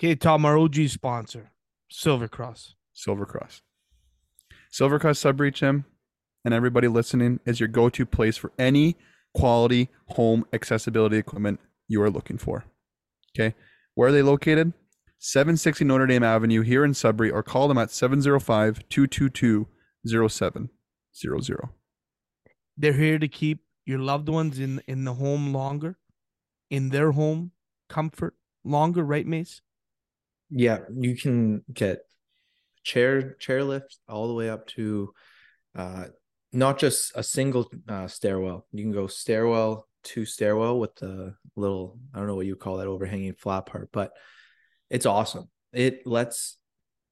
Okay, Tom, our OG sponsor, Silver Cross. Silver Cross. Silver Cross Sudbury Jim and everybody listening is your go-to place for any quality home accessibility equipment you are looking for. Okay. Where are they located? 760 Notre Dame Avenue here in Sudbury or call them at 705 222 0700. They're here to keep your loved ones in in the home longer, in their home comfort longer, right, Mace? Yeah, you can get chair chair lift all the way up to uh not just a single uh, stairwell. You can go stairwell to stairwell with the little I don't know what you call that overhanging flat part, but it's awesome. It lets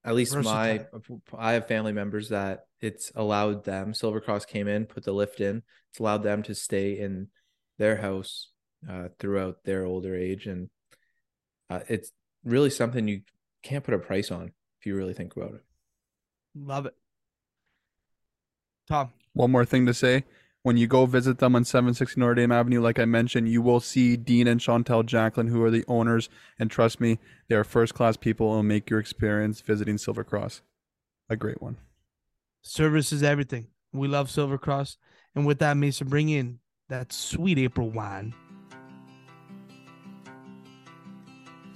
at least Versatile. my I have family members that it's allowed them. Silver Cross came in, put the lift in. It's allowed them to stay in their house uh, throughout their older age, and uh, it's really something you can't put a price on if you really think about it. Love it, Tom. One more thing to say. When you go visit them on 760 Notre Dame Avenue, like I mentioned, you will see Dean and Chantel Jacqueline, who are the owners. And trust me, they are first class people and will make your experience visiting Silver Cross a great one. Service is everything. We love Silver Cross. And with that, Mason, bring in that sweet April wine.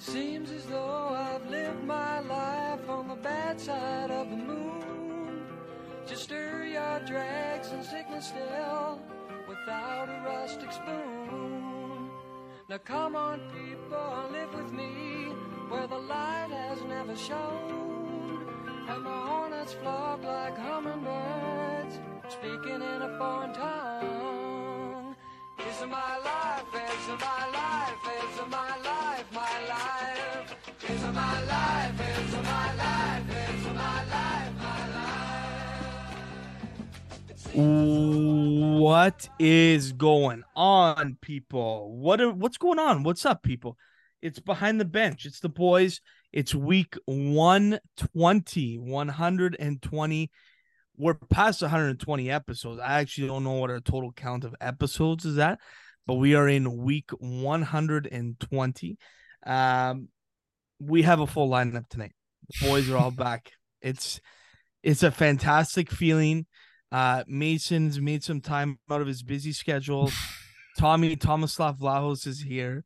Seems as though I've lived my life on the bad side of the moon. Just stir your drags and sickness still without a rustic spoon. Now come on, people, live with me where the light has never shone. And the hornets flock like hummingbirds, speaking in a foreign tongue. My life, my life, my life, my life. My life, my life, my life, my life. What is going on, people? What are what's going on? What's up, people? It's behind the bench. It's the boys. It's week 120, 120 we're past 120 episodes. I actually don't know what our total count of episodes is at, but we are in week 120. Um, we have a full lineup tonight. The boys are all back. It's it's a fantastic feeling. Uh, Mason's made some time out of his busy schedule. Tommy Tomislav Vlahos is here,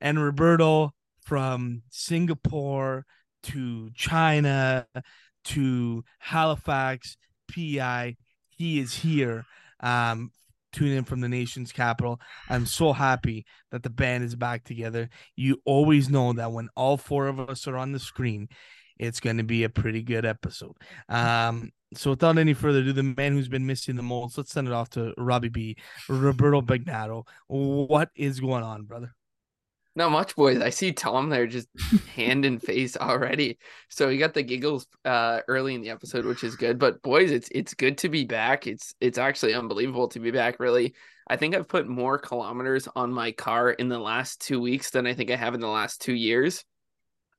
and Roberto from Singapore to China to Halifax PI. He is here. Um, tune in from the nation's capital. I'm so happy that the band is back together. You always know that when all four of us are on the screen, it's going to be a pretty good episode. Um, so without any further ado, the man who's been missing the most, let's send it off to Robbie B, Roberto Bagnato. What is going on, brother? Not much, boys. I see Tom there just hand and face already. So he got the giggles uh early in the episode, which is good. But boys, it's it's good to be back. It's it's actually unbelievable to be back, really. I think I've put more kilometers on my car in the last two weeks than I think I have in the last two years.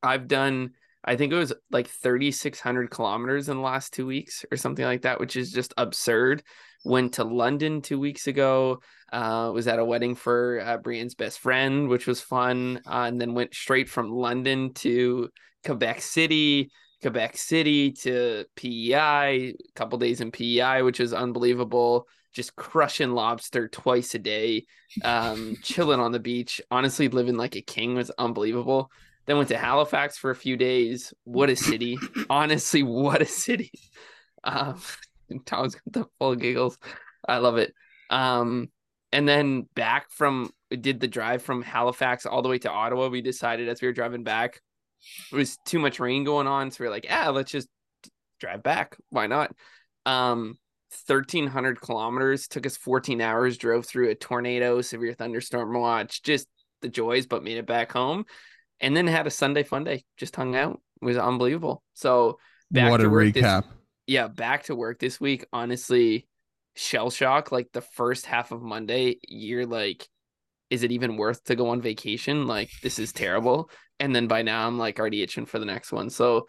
I've done I think it was like 3,600 kilometers in the last two weeks or something like that, which is just absurd. Went to London two weeks ago. Uh, was at a wedding for uh, Brienne's best friend, which was fun. Uh, and then went straight from London to Quebec City, Quebec City to PEI, a couple days in PEI, which is unbelievable. Just crushing lobster twice a day, um, chilling on the beach. Honestly, living like a king was unbelievable. Then went to Halifax for a few days. What a city! Honestly, what a city. Um, Tom's got the full giggles. I love it. Um, and then back from did the drive from Halifax all the way to Ottawa. We decided as we were driving back, it was too much rain going on, so we are like, yeah, let's just drive back. Why not? Um, 1300 kilometers took us 14 hours drove through a tornado severe thunderstorm watch just the joys but made it back home and then had a Sunday fun day. Just hung out. It was unbelievable. So what a recap. This, yeah, back to work this week. Honestly, shell shock. Like the first half of Monday, you're like, is it even worth to go on vacation? Like this is terrible. And then by now I'm like already itching for the next one. So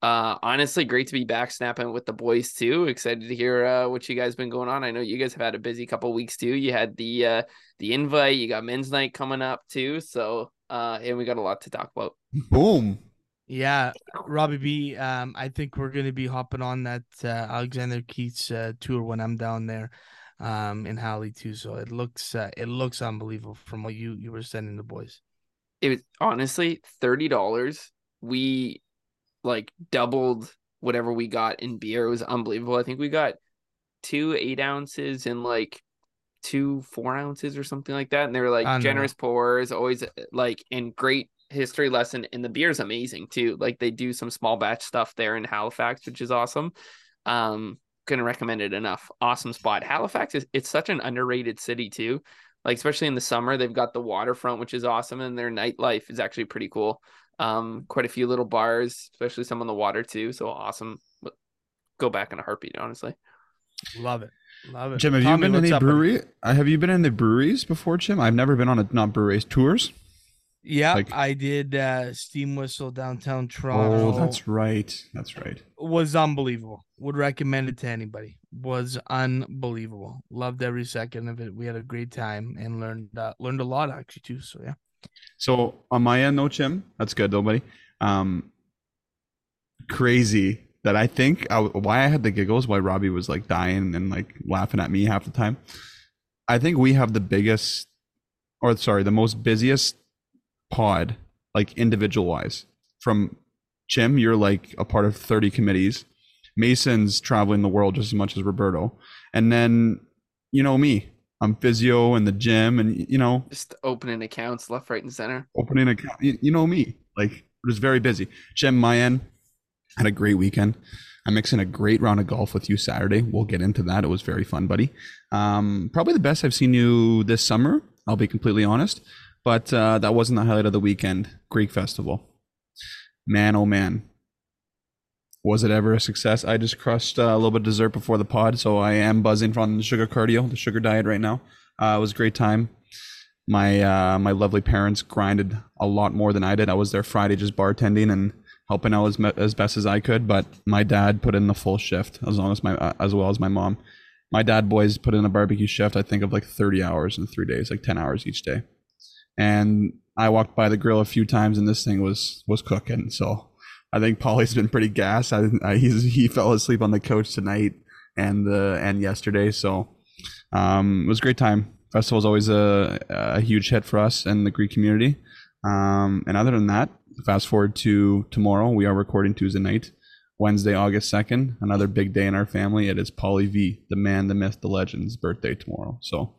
uh honestly great to be back snapping with the boys too excited to hear uh what you guys been going on i know you guys have had a busy couple weeks too you had the uh the invite you got men's night coming up too so uh, and we got a lot to talk about. Boom. Yeah, Robbie B. Um, I think we're gonna be hopping on that uh, Alexander Keith's uh, tour when I'm down there, um, in Halley too. So it looks uh, it looks unbelievable from what you you were sending the boys. It was honestly thirty dollars. We like doubled whatever we got in beer. It was unbelievable. I think we got two eight ounces and like two four ounces or something like that. And they were like generous pours, always like in great history lesson. And the beer's amazing too. Like they do some small batch stuff there in Halifax, which is awesome. Um, couldn't recommend it enough. Awesome spot. Halifax is it's such an underrated city too. Like especially in the summer, they've got the waterfront, which is awesome, and their nightlife is actually pretty cool. Um, quite a few little bars, especially some on the water too. So awesome. Go back in a heartbeat, honestly. Love it, love it. Jim, have Tommy, you been in what's any up, buddy? brewery? Uh, have you been in the breweries before, Jim? I've never been on a not breweries tours. Yeah, Like- I did uh, Steam Whistle downtown Toronto. Oh, that's right. That's right. was unbelievable. Would recommend it to anybody. Was unbelievable. Loved every second of it. We had a great time and learned uh, learned a lot actually too. So yeah. So on my end, no Jim. That's good, though, buddy. Um, crazy that I think I, why I had the giggles, why Robbie was like dying and like laughing at me half the time. I think we have the biggest, or sorry, the most busiest pod, like individual wise. From Jim, you're like a part of 30 committees. Mason's traveling the world just as much as Roberto. And then, you know me, I'm physio in the gym and, you know, Just opening accounts left, right, and center. opening account. You, you know me, like it was very busy. Jim, my end had a great weekend. I'm mixing a great round of golf with you Saturday. We'll get into that. It was very fun, buddy. Um, probably the best I've seen you this summer. I'll be completely honest, but uh, that wasn't the highlight of the weekend. Greek Festival, man, oh man, was it ever a success? I just crushed uh, a little bit of dessert before the pod, so I am buzzing from the sugar cardio, the sugar diet right now. Uh, it was a great time my uh, my lovely parents grinded a lot more than I did. I was there Friday just bartending and helping out as as best as I could. But my dad put in the full shift as long as my uh, as well as my mom. My dad boys put in a barbecue shift. I think of like thirty hours in three days, like ten hours each day. And I walked by the grill a few times, and this thing was was cooking. So I think Polly's been pretty gassed. I, I he fell asleep on the couch tonight and uh, and yesterday. So um, it was a great time. Festival is always a, a huge hit for us and the Greek community. Um, and other than that, fast forward to tomorrow. We are recording Tuesday night, Wednesday, August 2nd. Another big day in our family. It is Polly V, the man, the myth, the legend's birthday tomorrow. So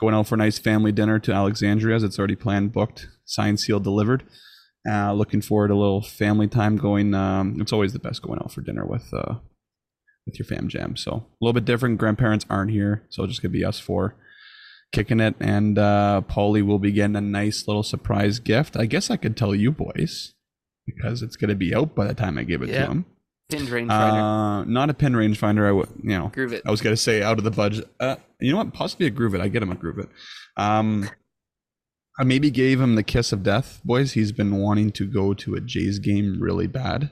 going out for a nice family dinner to Alexandria's. It's already planned, booked, signed, sealed, delivered. Uh, looking forward to a little family time going. Um, it's always the best going out for dinner with uh, with your fam jam. So a little bit different. Grandparents aren't here, so it's just gonna be us four kicking it. And uh, Paulie will be getting a nice little surprise gift. I guess I could tell you boys because it's gonna be out by the time I give it Yeah. to him. Pin rangefinder. Uh, not a pin rangefinder. I would, you know, Groove it. I was gonna say out of the budget. Uh, you know what? Possibly a groove it. I get him a groove it. Um, I maybe gave him the kiss of death, boys. He's been wanting to go to a Jays game really bad.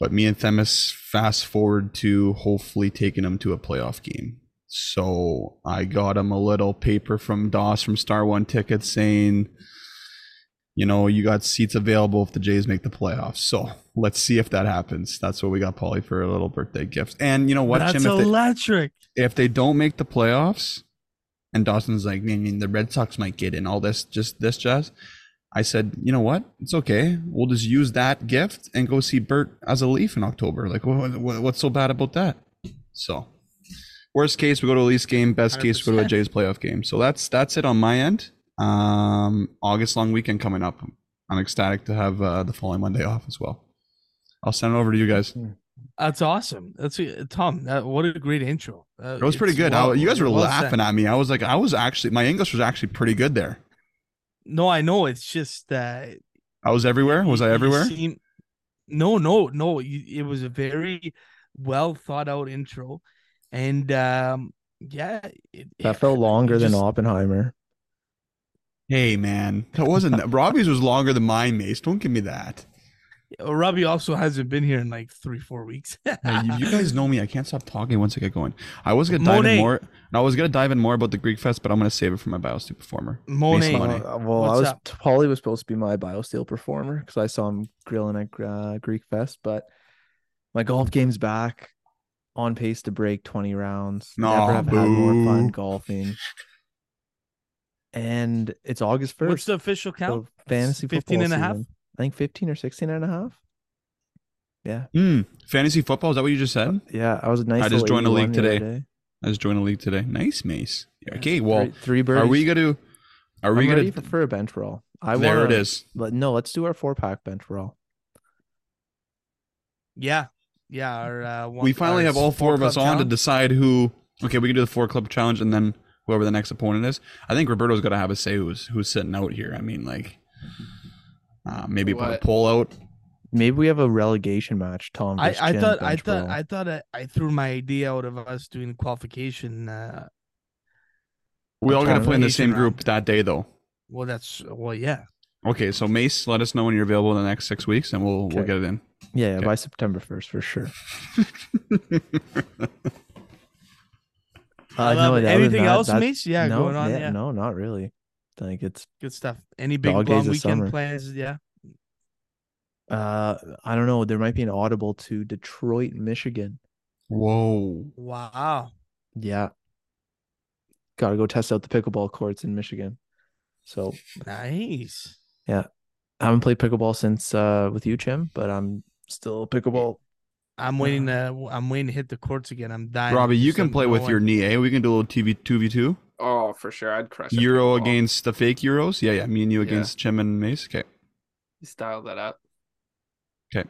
But me and Themis fast forward to hopefully taking him to a playoff game. So I got him a little paper from Doss from Star One Tickets saying, you know, you got seats available if the Jays make the playoffs. So let's see if that happens. That's what we got Polly for a little birthday gift. And you know what, That's Jim? If they, electric. if they don't make the playoffs, and Dawson's like, I mean, the Red Sox might get in all this, just this jazz. I said, you know what? It's okay. We'll just use that gift and go see Bert as a Leaf in October. Like, what, what, what's so bad about that? So, worst case, we go to a Leafs game. Best case, we go to a Jays playoff game. So that's that's it on my end. Um, August long weekend coming up. I'm ecstatic to have uh, the following Monday off as well. I'll send it over to you guys. That's awesome. That's Tom. That, what a great intro. Uh, It was pretty good. well- I- you guys were well laughing at me. I was like, I was actually, my English was actually pretty good there. No, I know. It's just uh, I was everywhere. Was I everywhere? seem- no, no, no. You, it was a very well thought out intro, and um, yeah, it, That felt longer than just- Oppenheimer. Hey man, that wasn't that. Robbie's was longer than mine, Mace. Don't give me that. Robbie also hasn't been here in like three, four weeks. Hey, you, you guys know me. I can't stop talking once I get going. I was gonna dive Monet. in more. I was gonna dive in more about the Greek Fest, but I'm gonna save it for my Biosteel performer. Monet. Mason Money. Uh, well, I was up? Paulie was supposed to be my biosteel performer because I saw him grilling at uh, Greek Fest, but my golf game's back, on pace to break 20 rounds. Aw, Never have had more fun golfing. And it's August 1st. What's the official count? so fantasy 15 football and a half? season. I think 15 or 16 and a half. Yeah. Hmm. Fantasy football. Is that what you just said? Yeah. I was a nice I just joined a league 81 the other today. day. I just joined a league today. Nice, Mace. Yeah. Okay. Well, Three, three birdies. are we gonna? Are we I'm gonna? ready for, for a bench roll. I there wanna, it is. But no, let's do our four pack bench roll. Yeah. Yeah. Our, uh, one, we finally our have all four of club us on to decide who. Okay, we can do the four club challenge, and then whoever the next opponent is. I think Roberto's got to have a say who's who's sitting out here. I mean, like, uh, maybe put a What? poll out. Maybe we have a relegation match. Tom. I, I Jim thought I thought. I thought I, I threw my idea out of us doing qualification. Uh, We all got to play in the same round. group that day, though. well, that's well, yeah. Okay, so Mace, let us know when you're available in the next six weeks, and we'll we'll get it in. Yeah, yeah, Okay. by September first for sure. Uh, no, it. Anything that, else, that- Mace? Yeah, no, going on. Yeah, no, not really. I think it's good stuff. Any big long weekend summer. plans? Yeah. uh I don't know. There might be an audible to Detroit, Michigan. Whoa. Wow. Yeah. Gotta go test out the pickleball courts in Michigan. So Nice. Yeah, I haven't played pickleball since uh with you, Jim, but I'm still a pickleball. I'm waiting to I'm waiting to hit the courts again. I'm dying. Robbie, you can play with your knee. Eh? We can do a little TV two v two. Oh, for sure. I'd crush a Euro against the fake Euros. Yeah, yeah. Me and you Yeah. against Jim and Mace. Okay, You Style that up. okay.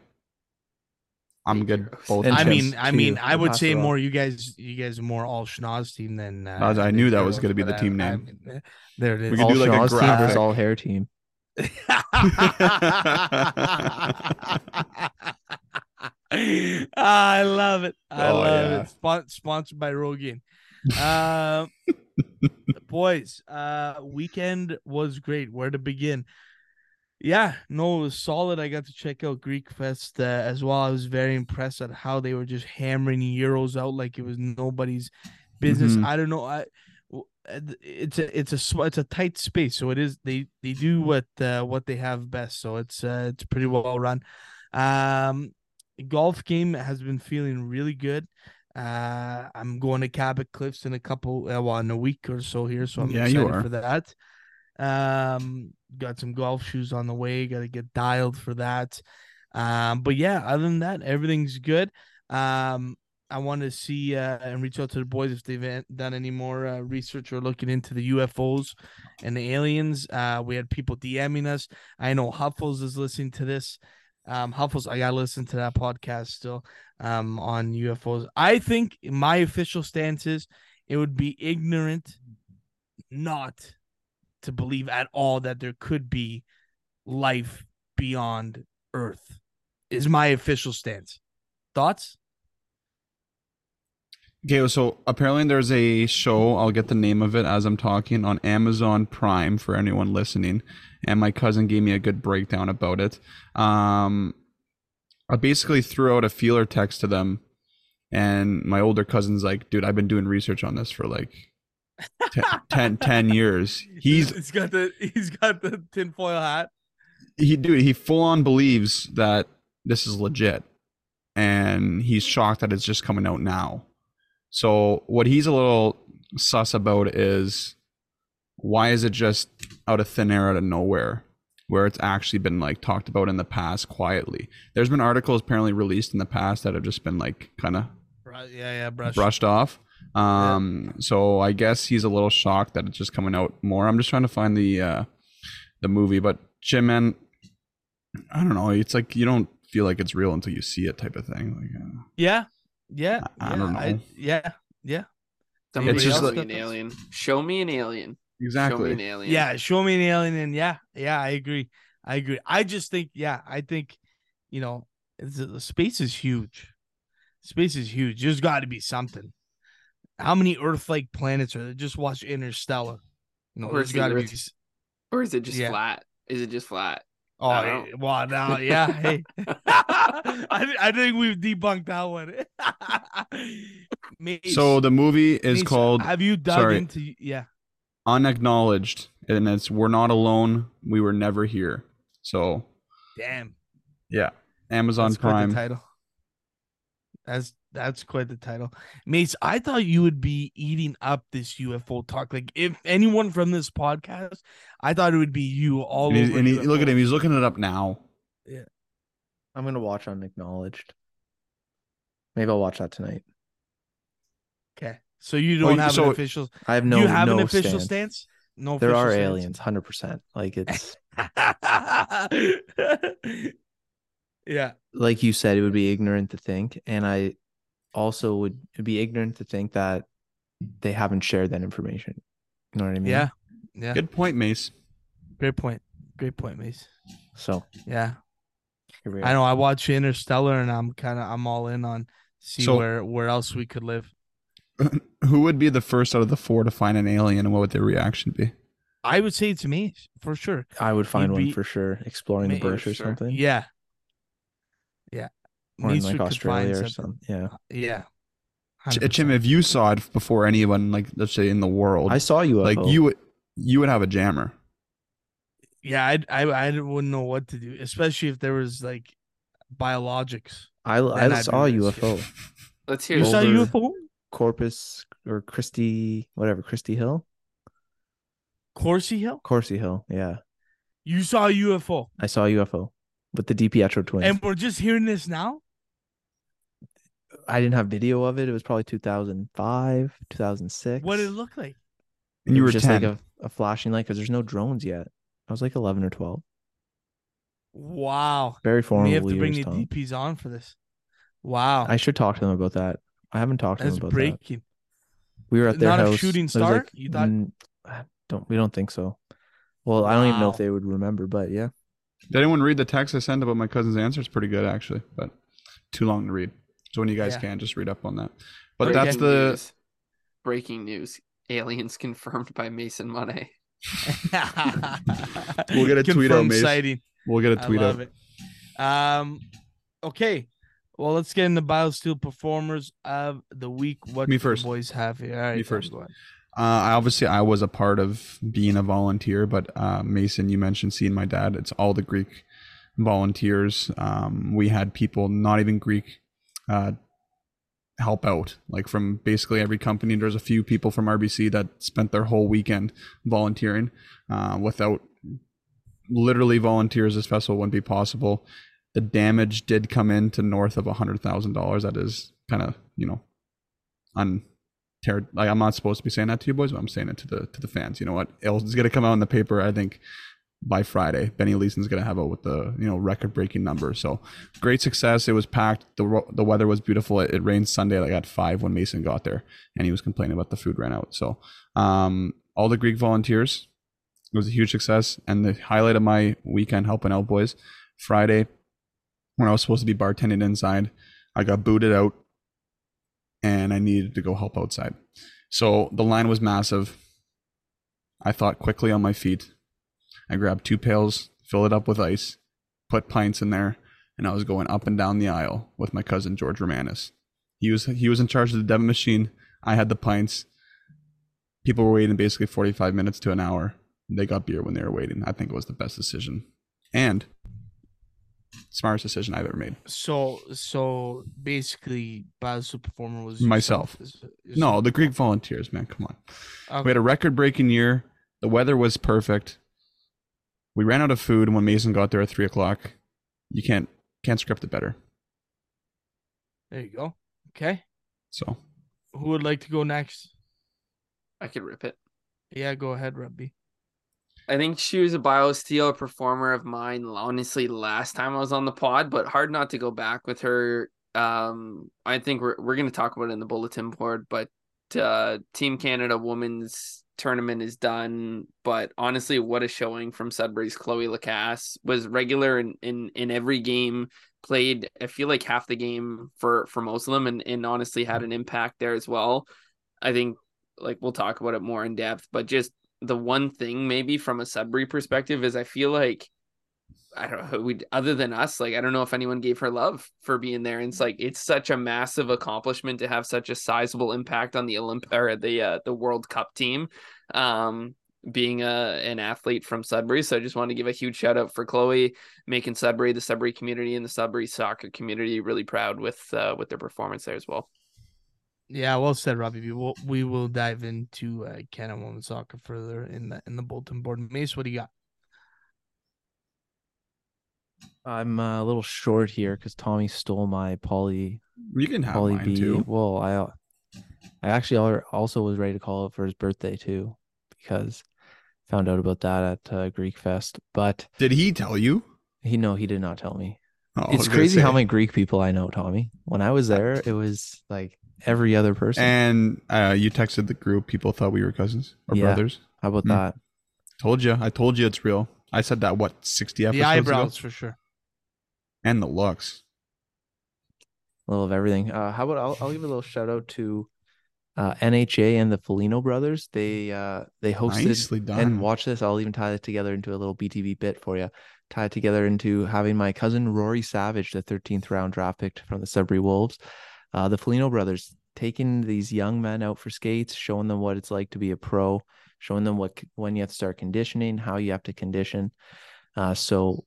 I'm good. Both. I mean, I mean, I would say more. You guys, you guys are more all schnoz team than. Uh, Lads, I knew that was gonna be the team I- I name. mean, there it is. We could all do like a Schnoz team graphic. versus all hair team. I love it. I Oh, love yeah. it. Spon- sponsored by Rogan. Um, boys, uh, weekend was great. Where to begin? Yeah, no, it was solid. I got to check out Greek Fest uh, as well. I was very impressed at how they were just hammering euros out like it was nobody's business. Mhm. I don't know. I it's a it's a it's a tight space, so it is they they do what uh, what they have best. So it's uh, it's pretty well run. Um, golf game has been feeling really good. Uh, I'm going to Cabot Cliffs in a couple, uh, well, in a week or so here, so I'm Yeah, excited for that. Um, got some golf shoes on the way. Got to get dialed for that. Um, but yeah, other than that, everything's good. Um, I want to see uh, and reach out to the boys if they've done any more uh, research or looking into the UFOs and the aliens. Uh, we had people DMing us. I know Huffles is listening to this. Um, Huffles, I gotta listen to that podcast still. Um, on UFOs. I think my official stance is it would be ignorant not to believe at all that there could be life beyond Earth. Is my official stance. Thoughts? Okay, so apparently there's a show, I'll get the name of it as I'm talking, on Amazon Prime for anyone listening. And my cousin gave me a good breakdown about it. Um, I basically threw out a feeler text to them, and my older cousin's like, dude, I've been doing research on this for like 10, 10, 10 years. He's he's got the he's got the tinfoil hat. he dude he full on believes that this is legit and he's shocked that it's just coming out now so what he's a little sus about is why is it just out of thin air out of nowhere where it's actually been like talked about in the past quietly? There's been articles apparently released in the past that have just been like kind of Yeah, yeah, brush. brushed off. Um so i guess he's a little shocked that it's just coming out more. I'm just trying to find the uh the movie but jim man i don't know. It's like you don't feel like it's real until you see it type of thing like uh, Yeah, yeah. I- I yeah, don't know. yeah, yeah, Somebody It's just show like- me an alien. Show me an alien. Show me exactly an alien. yeah. Show me an alien, and yeah, yeah. I agree. I agree. I just think, yeah, I think, you know, it's, the space is huge. Space is huge. There's got to be something. How many Earth-like planets are there? Just watch Interstellar. You know, Or there's is got to be. Or is it just Yeah. flat? Is it just flat? Oh, well, now, yeah. Hey, I, I think we've debunked that one. Mace, So the movie is Mace, called Have you dug sorry. into? Yeah. Unacknowledged, and it's We're Not Alone. We Were Never Here. So Damn. yeah, Amazon Prime. the title. That's that's quite the title, Mace. I thought you would be eating up this UFO talk. Like, if anyone from this podcast, I thought it would be you all And, over. and he, look at him; he's looking it up now. Yeah, I'm gonna watch unacknowledged. Maybe I'll watch that tonight. Okay, so you Oh, don't you- have so- an official. I have no. you have no an official stance. stance? No, There official are stance? aliens, hundred percent. Like it's yeah, like you said, it would be ignorant to think, and I also would be ignorant to think that they haven't shared that information. You know what I mean? yeah, yeah. Good point, Mace. Great point. Great point, Mace. So Yeah, I know. I watch Interstellar, and I'm kind of I'm all in on see So- where where else we could live. Who would be the first out of the four to find an alien, and what would their reaction be? I would say it's me for sure. I would find You'd one be- for sure. Exploring the May- bush or sure. something. Yeah, yeah. Or in like Australia or something. something. Yeah. Uh, yeah. Ch- 100%. Jim, if you saw it before anyone, like let's say in the world, I saw you like you would, you would have a jammer. Yeah, I I I wouldn't know what to do, especially if there was like biologics. I Then I I'd saw a be. UFO. Let's hear You this. saw Over- UFO? Corpus or Christie, whatever, Christie Hill? Corsi Hill? Corsi Hill. Yeah. You saw a UFO, I saw a UFO with the DiPietro twins. and we're just hearing this now. I didn't have video of it. It was probably 2005, 2006. What did it look like? And It you were just 10. like a, a flashing light because there's no drones yet. I was like 11 or 12. Wow. Very formal. We formidable have to bring the Tom. DPs on for this. Wow. I should talk to them about that. I haven't talked to them about that. breaking. We were at their Not a house. shooting star? like, You thought- don't we don't think so. Well, I don't even know if they would remember, but yeah. Did anyone read the text I sent about my cousin's answer? It's pretty good actually, but too long to read. So when you guys Yeah. can, just read up on that. But Okay. that's the news. breaking news. Aliens confirmed by Mason Money. We'll get a tweet out, Confirmed Mace. sighting. we'll get a tweet love out. it. Um, okay. Well, let's get in into BioSteel performers of the week. What Me do the first. boys have here. All right, Me first. go ahead. Uh, obviously I was a part of being a volunteer, but uh, Mason, you mentioned seeing my dad. It's all the Greek volunteers. Um, we had people not even Greek uh, help out, like from basically every company. There's a few people from RBC that spent their whole weekend volunteering. Uh, without literally volunteers, this festival wouldn't be possible. The damage did come in to north of a hundred thousand dollars. That is kind of you know un ter- like I'm not supposed to be saying that to you boys, but I'm saying it to the to the fans. You know what? It's gonna come out in the paper. I think by Friday, Benny Leeson's gonna have out with the you know record breaking number. So great success. It was packed. the The weather was beautiful. It, it rained Sunday like at five when Mason got there, and he was complaining about the food ran out. So um, all the Greek volunteers. It was a huge success, and the highlight of my weekend helping out boys. Friday, when I was supposed to be bartending inside, I got booted out and I needed to go help outside. So the line was massive. I thought quickly on my feet. I grabbed two pails, filled it up with ice, put pints in there, and I was going up and down the aisle with my cousin George Romanis. He was he was in charge of the debit machine. I had the pints. People were waiting basically 45 minutes to an hour. They got beer when they were waiting. I think it was the best decision. And smartest decision I've ever made. So, so basically, BioSteel performer was Myself. yourself, is- No, yourself. the Greek volunteers, man. Come on. Okay. We had a record breaking year. The weather was perfect. We ran out of food and when Mason got there at three o'clock. You can't can't script it better. There you go. Okay. So Who would like to go next? I could rip it. Yeah, go ahead, Robbie. I think she was a BioSteel performer of mine, honestly, last time I was on the pod, but hard not to go back with her. Um, I think we're we're gonna talk about it in the bulletin board, but uh Team Canada women's tournament is done. But honestly, what a showing from Sudbury's Chloe Lacasse was regular in, in in every game, played I feel like half the game for for most of them and, and honestly had an impact there as well. I think like we'll talk about it more in depth, but just the one thing maybe from a Sudbury perspective is I feel like I don't know. We other than us, like I don't know if anyone gave her love for being there. And it's like it's such a massive accomplishment to have such a sizable impact on the Olymp or the uh, the World Cup team. Um, being a an athlete from Sudbury, so I just want to give a huge shout out for Chloe making Sudbury, the Sudbury community, and the Sudbury soccer community really proud with uh, with their performance there as well. Yeah, well said, Robbie. We will we will dive into uh, Canada women's soccer further in the in the bulletin board. Mace, what do you got? I'm uh, a little short here because Tommy stole my poly You can have poly mine B. too. Well, I I actually also was ready to call it for his birthday too, because found out about that at uh, Greek Fest. But Did he tell you? he no, he did not tell me. Oh, it's crazy how many Greek people I know, Tommy. When I was there, it was like every other person. And uh, you texted the group. People thought we were cousins or Yeah. brothers. how about Hmm. that? Told you. I told you it's real. I said that what sixty episodes the ago? eyebrows for sure. and the looks. A little of everything. Uh, how about I'll, I'll give a little shout out to uh, NHA and the Foligno brothers. They uh, they hosted Nicely done. and watch this. I'll even tie it together into a little BTB bit for you. Tie it together into having my cousin Rory Savage, the 13th round draft pick from the Sudbury Wolves, uh, the Foligno brothers, taking these young men out for skates, showing them what it's like to be a pro, showing them what when you have to start conditioning, how you have to condition. Uh, so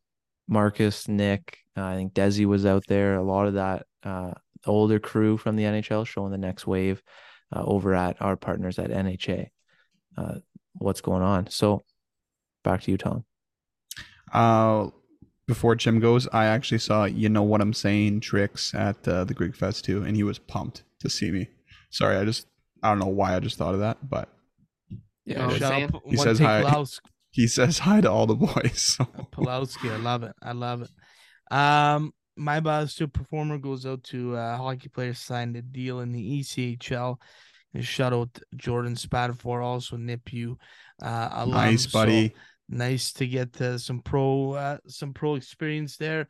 Marcus, Nick, uh, I think Desi was out there. A lot of that uh, older crew from the NHL showing the next wave uh, over at our partners at NHA. Uh, what's going on? So back to you, Tom. Uh, before Jim goes, I actually saw you know what I'm saying tricks at uh, the Greek Fest too, and he was pumped to see me. Sorry, I just I don't know why I just thought of that, but Yeah, Yeah, I'm shout out He says hi. Pulaski. he says hi to all the boys. So. Pulowski, I love it. I love it. Um, my Biosteel performer goes out to uh, hockey players signed a deal in the ECHL. And shout out Jordan Spatafor, also NIPU. Uh, alum. Nice, So buddy. Nice to get uh, some pro uh, some pro experience there.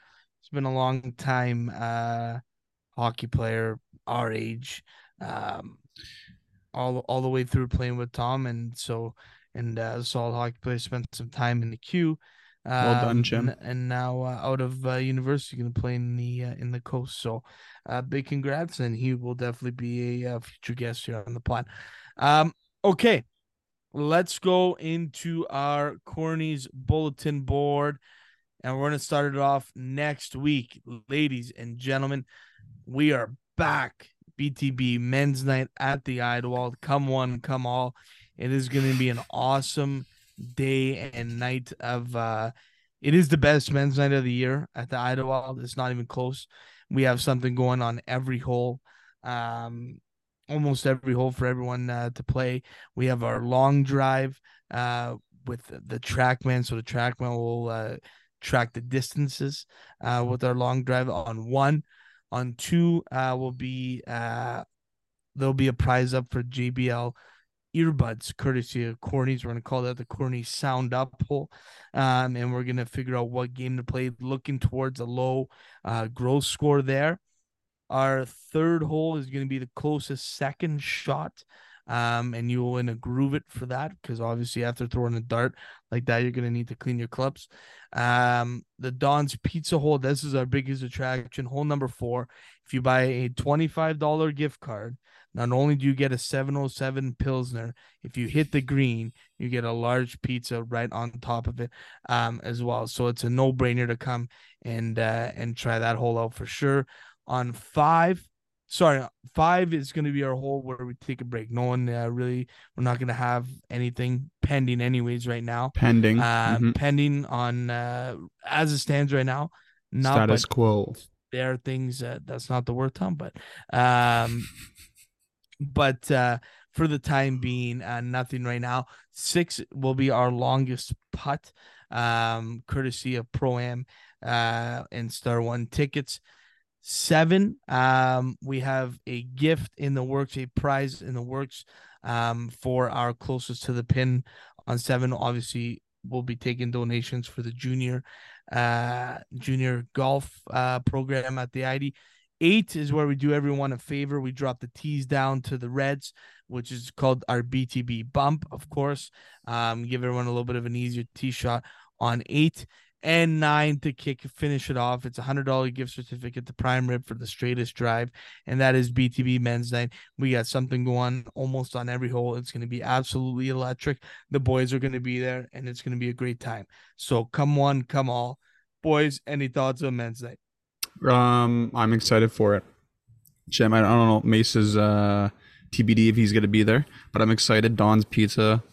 It's been a long time uh, hockey player our age, um, all all the way through playing with Tom, and so and uh, solid hockey player spent some time in the queue. Well done, um, Jim. And, and now uh, out of uh, university, going to play in the uh, in the coast. So, uh, big congrats, and he will definitely be a future guest here on the pod. Um, okay, let's go into our Querney's bulletin board, and we're going to start it off next week, ladies and gentlemen. We are back. BTB Men's Night at the Idylwylde. Come one, come all. It is going to be an awesome day and night of uh it is the best men's night of the year at the Idylwylde. It's not even close. We have something going on every hole. Um almost every hole for everyone uh, to play. We have our long drive uh with the, trackman so the trackman will uh track the distances uh with our long drive on one on two uh will be uh there'll be a prize up for JBL earbuds courtesy of Querney's. We're gonna call that the Corny Sound Up hole, um, and we're gonna figure out what game to play, looking towards a low uh, gross score there. Our third hole is gonna be the closest second shot. Um, and you will in a groove it for that because obviously after throwing a dart like that, you're gonna need to clean your clubs. Um, the Don's Pizza Hole. This is our biggest attraction. Hole number four. If you buy a twenty-five dollar gift card, not only do you get a 707 Pilsner, if you hit the green, you get a large pizza right on top of it um, as well. So it's a no brainer to come and uh, and try that hole out for sure. On five, sorry, five is going to be our hole where we take a break. No one uh, really, we're not going to have anything pending, anyways, right now. Pending. Uh, Mhm. Pending on uh, as it stands right now. Not Status quo. there are things uh, that's not the word tom but um but uh for the time being uh nothing right now six will be our longest putt um courtesy of pro am uh and star one tickets seven um we have a gift in the works a prize in the works um for our closest to the pin on seven obviously we'll be taking donations for the junior uh junior golf uh program at the ID. Eight is where we do everyone a favor. We drop the tees down to the reds, which is called our BTB bump, of course. Um, give everyone a little bit of an easier tee shot on eight. And nine to kick finish it off. It's a hundred dollar gift certificate to Prime Rib for the straightest drive, and that is BTB Men's Night. We got something going almost on every hole. It's going to be absolutely electric. The boys are going to be there, and it's going to be a great time. So come one, come all, boys. Any thoughts on Men's Night? Um, I'm excited for it. Jim, I don't know Mace's uh, TBD if he's going to be there, but I'm excited. Don's Pizza.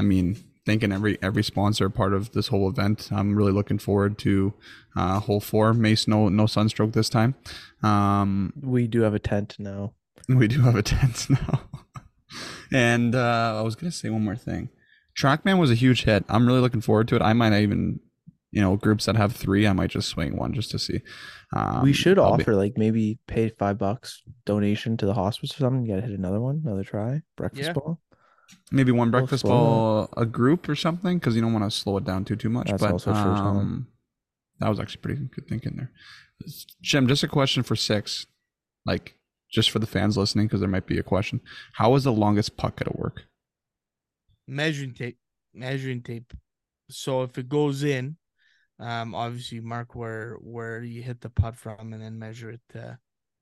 I mean, thanking every every sponsor part of this whole event. I'm really looking forward to uh, hole four. Mace, no no sunstroke this time. Um, We do have a tent now. we do have a tent now. and uh, I was gonna say one more thing. Trackman was a huge hit. I'm really looking forward to it. I might even, you know, groups that have three, I might just swing one just to see. Um, we should I'll be- offer like maybe pay five bucks donation to the hospice or something. You gotta hit another one, another try. Breakfast Yeah. ball. Maybe one breakfast slow ball a group or something because you don't want to slow it down too too much. That's but also true, Tom. um, that was actually pretty good thinking there. Jim, just a question for six, like just for the fans listening because there might be a question. How was the longest puck at work? measuring tape measuring tape so if it goes in um obviously you mark where where you hit the putt from and then measure it uh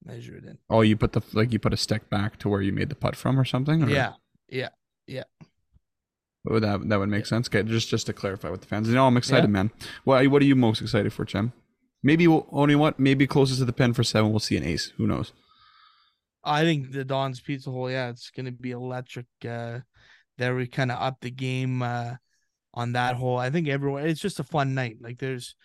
measure it in Oh, you put the like you put a stick back to where you made the putt from or something. Or? yeah Would that that would make sense. Okay, just just to clarify with the fans. You know, I'm excited, man. What what are you most excited for, Jim? Maybe we'll, only what maybe closest to the pin for seven. We'll see an ace. Who knows? i think the don's pizza hole yeah it's gonna be electric uh there we kind of up the game uh on that hole i think everyone it's just a fun night like there's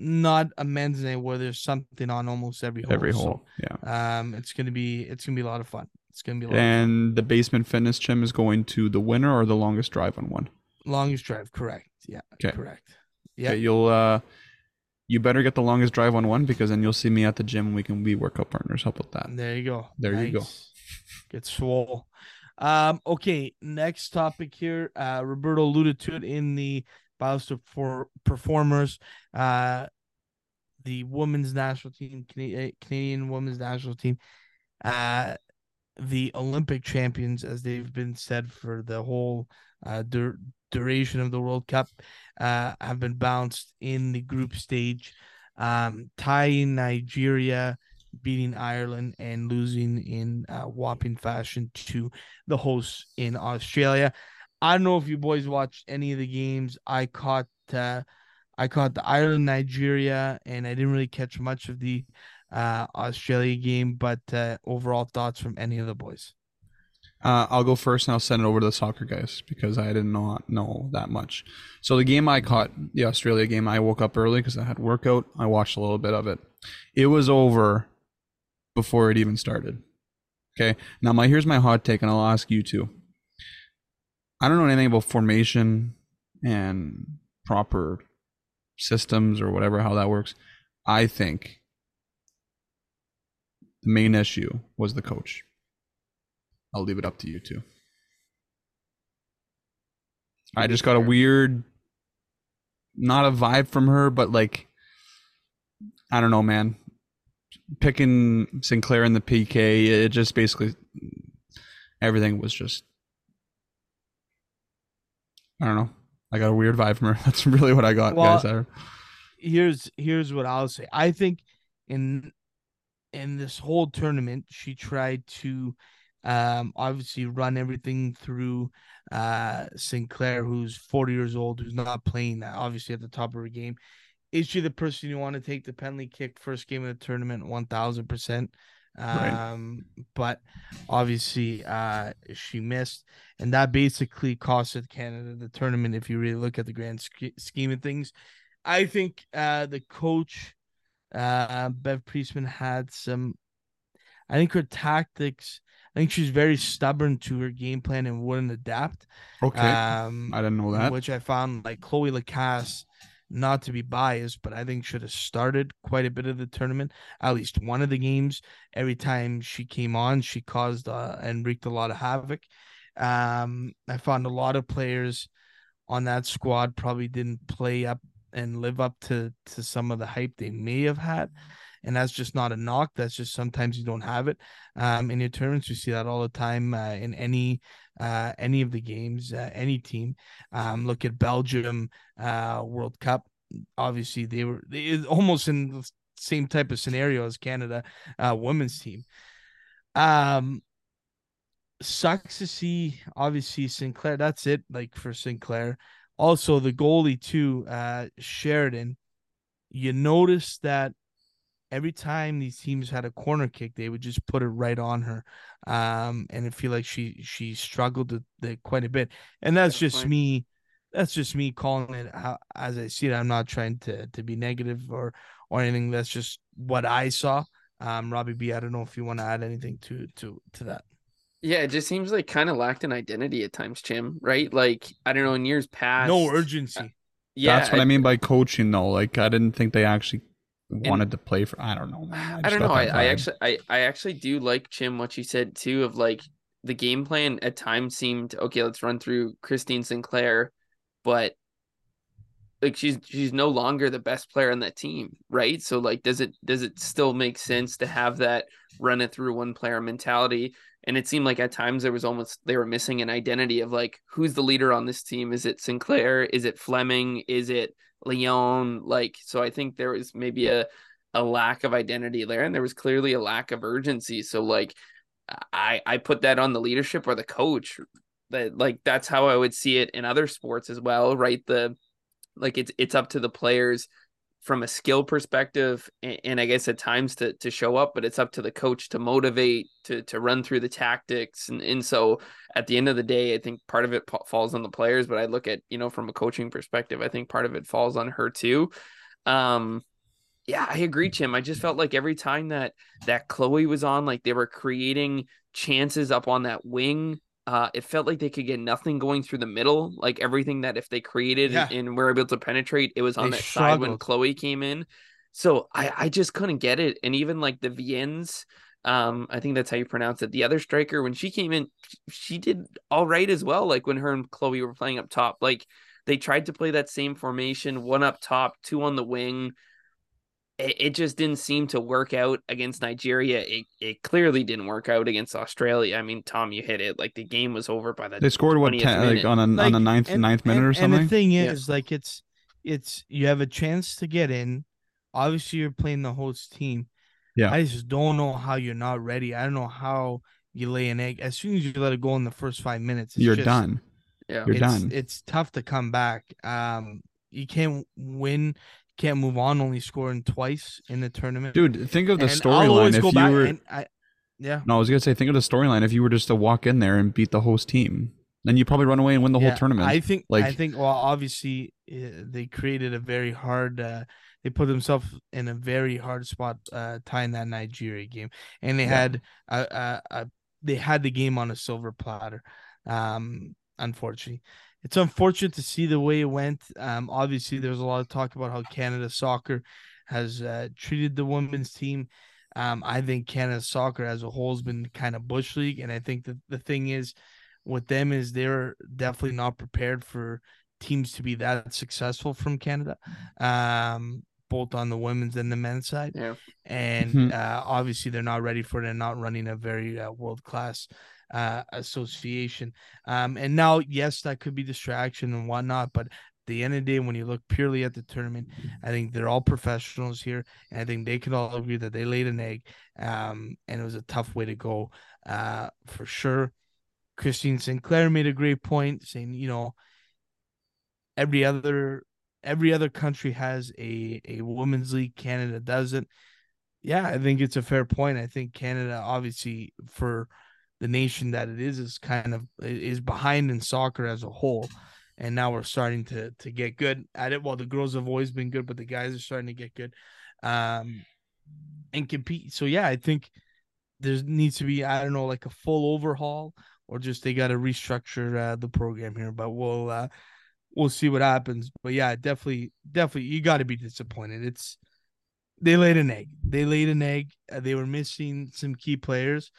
not a men's night where there's something on almost every hole Every so, hole, yeah. um it's gonna be it's gonna be a lot of fun it's gonna be a lot. And the basement fitness gym is going to the winner or the longest drive on one. longest drive correct yeah 'Kay. correct yeah Okay, you'll uh, you better get the longest drive on one because then you'll see me at the gym and we can be workout partners. How about that? There you go. There you go. Get swole. Um, okay, next topic here. Uh, Roberto alluded to it in the Biosteel for performers. Uh, the women's national team, Canadian women's national team, uh, the Olympic champions, as they've been said for the whole uh, dur- duration of the World Cup, uh, have been bounced in the group stage. Um, tying Nigeria, beating Ireland, and losing in uh, whopping fashion to the hosts in Australia. I don't know if you boys watched any of the games. I caught uh, I caught the Ireland Nigeria, and I didn't really catch much of the uh, Australia game. But uh, overall thoughts from any of the boys? Uh, I'll go first and I'll send it over to the soccer guys because I did not know that much. So the game I caught, the Australia game, I woke up early because I had workout. I watched a little bit of it. It was over before it even started. Okay. Now my here's my hot take, and I'll ask you too. I don't know anything about formation and proper systems or whatever how that works. I think the main issue was the coach. I'll leave it up to you two. I just got a weird, not a vibe from her, but like, I don't know, man. Picking Sinclair in the PK, it just basically everything was just. I don't know. I got a weird vibe from her. That's really what I got, well, guys. Here's here's what I'll say. I think in in this whole tournament, she tried to um, obviously run everything through uh, Sinclair, who's 40 years old, who's not playing that obviously at the top of her game. Is she the person you want to take the penalty kick first game of the tournament? 1,000%. Um, right. But obviously, uh, she missed, and that basically costed Canada the tournament. If you really look at the grand scheme of things, I think uh, the coach, uh, Bev Priestman, had some. I think her tactics. I think she's very stubborn to her game plan and wouldn't adapt. Okay, um, I didn't know that. Which I found like Chloe Lacasse not to be biased, but I think should have started quite a bit of the tournament, at least one of the games. Every time she came on, she caused uh, and wreaked a lot of havoc. Um, I found a lot of players on that squad probably didn't play up and live up to to some of the hype they may have had. And that's just not a knock. That's just sometimes you don't have it. Um, in your tournaments, you see that all the time uh, in any uh, any of the games, uh, any team. Um, look at Belgium uh, World Cup. obviously they were they, almost in the same type of scenario as Canada uh, women's team. Um, sucks to see obviously Sinclair. That's it, like for Sinclair. Also, the goalie too, uh, Sheridan. You notice that every time these teams had a corner kick, they would just put it right on her, um, and I feel like she she struggled to, to quite a bit. And that's just me. That's just me calling it how, as I see it. I'm not trying to to be negative or or anything. That's just what I saw. Um, Robbie B, I don't know if you want to add anything to to to that. Yeah, it just seems like kind of lacked an identity at times, Jim. Right? Like I don't know, in years past, no urgency. Uh, yeah, that's what I, I, mean by coaching, though. Like I didn't think they actually wanted to play for. I don't know. Man. I, I don't know. I, I, actually, I, I actually do like Jim what you said too of like the game plan at times seemed okay. Let's run through Christine Sinclair, but like she's she's no longer the best player on that team, right? So like, does it does it still make sense to have that run it through one player mentality? And it seemed like at times there was almost they were missing an identity of like who's the leader on this team? Is it Sinclair? Is it Fleming? Is it Leon? Like so, I think there was maybe a a lack of identity there, and there was clearly a lack of urgency. So like, I I put that on the leadership or the coach. That like that's how I would see it in other sports as well, right? The like it's it's up to the players from a skill perspective and, and, I guess at times to to show up, but it's up to the coach to motivate, to to run through the tactics. And and so at the end of the day, I think part of it falls on the players, but I look at, you know, from a coaching perspective, I think part of it falls on her too. Um yeah, I agree, Tim. I just felt like every time that that Chloe was on, like they were creating chances up on that wing uh, it felt like they could get nothing going through the middle. Like everything that if they created yeah. and were able to penetrate, it was on they that struggled. side when Chloe came in. So I, I just couldn't get it. And even like the Viens, um, I think that's how you pronounce it. The other striker, when she came in, she did all right as well. Like when her and Chloe were playing up top, like they tried to play that same formation, one up top, two on the wing it, it just didn't seem to work out against Nigeria. It, it clearly didn't work out against Australia. I mean, Tom, you hit it. Like the game was over by the they scored what ten, like on a like, on the ninth and, ninth minute and, or something. And the thing is, yeah. like it's it's you have a chance to get in. Obviously, you're playing the host team. Yeah, I just don't know how you're not ready. I don't know how you lay an egg as soon as you let it go in the first five minutes. you're just, done. Yeah, you're it's, done. It's tough to come back. Um, you can't win can't move on, only scoring twice in the tournament. Dude, think of the storyline if you were. I, yeah. No, I was gonna say, think of the storyline if you were just to walk in there and beat the host team, then you probably run away and win the yeah, whole tournament. I think. Like, I think. Well, obviously, uh, they created a very hard. Uh, they put themselves in a very hard spot uh, tying that Nigeria game, and they yeah. had a, a, a, they had the game on a silver platter. Um, unfortunately, it's unfortunate to see the way it went. Um, obviously, there's a lot of talk about how Canada soccer has uh, treated the women's team. Um, I think Canada soccer as a whole has been kind of bush league, and I think that the thing is with them is they're definitely not prepared for teams to be that successful from Canada, um, both on the women's and the men's side. Yeah, and mm-hmm. uh, obviously they're not ready for it and not running a very uh, world class uh, association. Um, and now, yes, that could be distraction and whatnot, but the end of the day, when you look purely at the tournament, I think they're all professionals here, and I think they could all agree that they laid an egg, um, and it was a tough way to go, uh, for sure. Christine Sinclair made a great point, saying, you know, every other every other country has a a women's league. Canada doesn't. Yeah, I think it's a fair point. I think Canada, obviously, for the nation that it is is kind of is behind in soccer as a whole. And now we're starting to to get good at it. Well the girls have always been good but the guys are starting to get good um and compete. So yeah i think there needs to be i don't know like a full overhaul or just they got to restructure uh, the program here. But we'll uh we'll see what happens. But yeah definitely definitely you got to be disappointed. It's they laid an egg. They laid an egg. Uh, they were missing some key players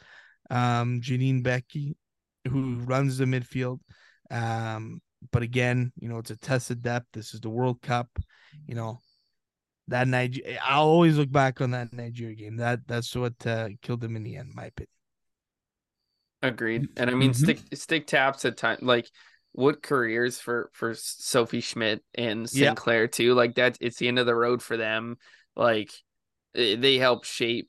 um, Janine Beckie, who runs the midfield. Um, but again, you know, it's a test of depth. This is the World Cup. You know, that Niger. I'll always look back on that Nigeria game. That that's what uh, killed them in the end, my opinion. Agreed. And I mean, mm-hmm. stick stick taps at time like what careers for for Sophie Schmidt and Yeah. Sinclair too. Like that, it's the end of the road for them. Like eh, they help shape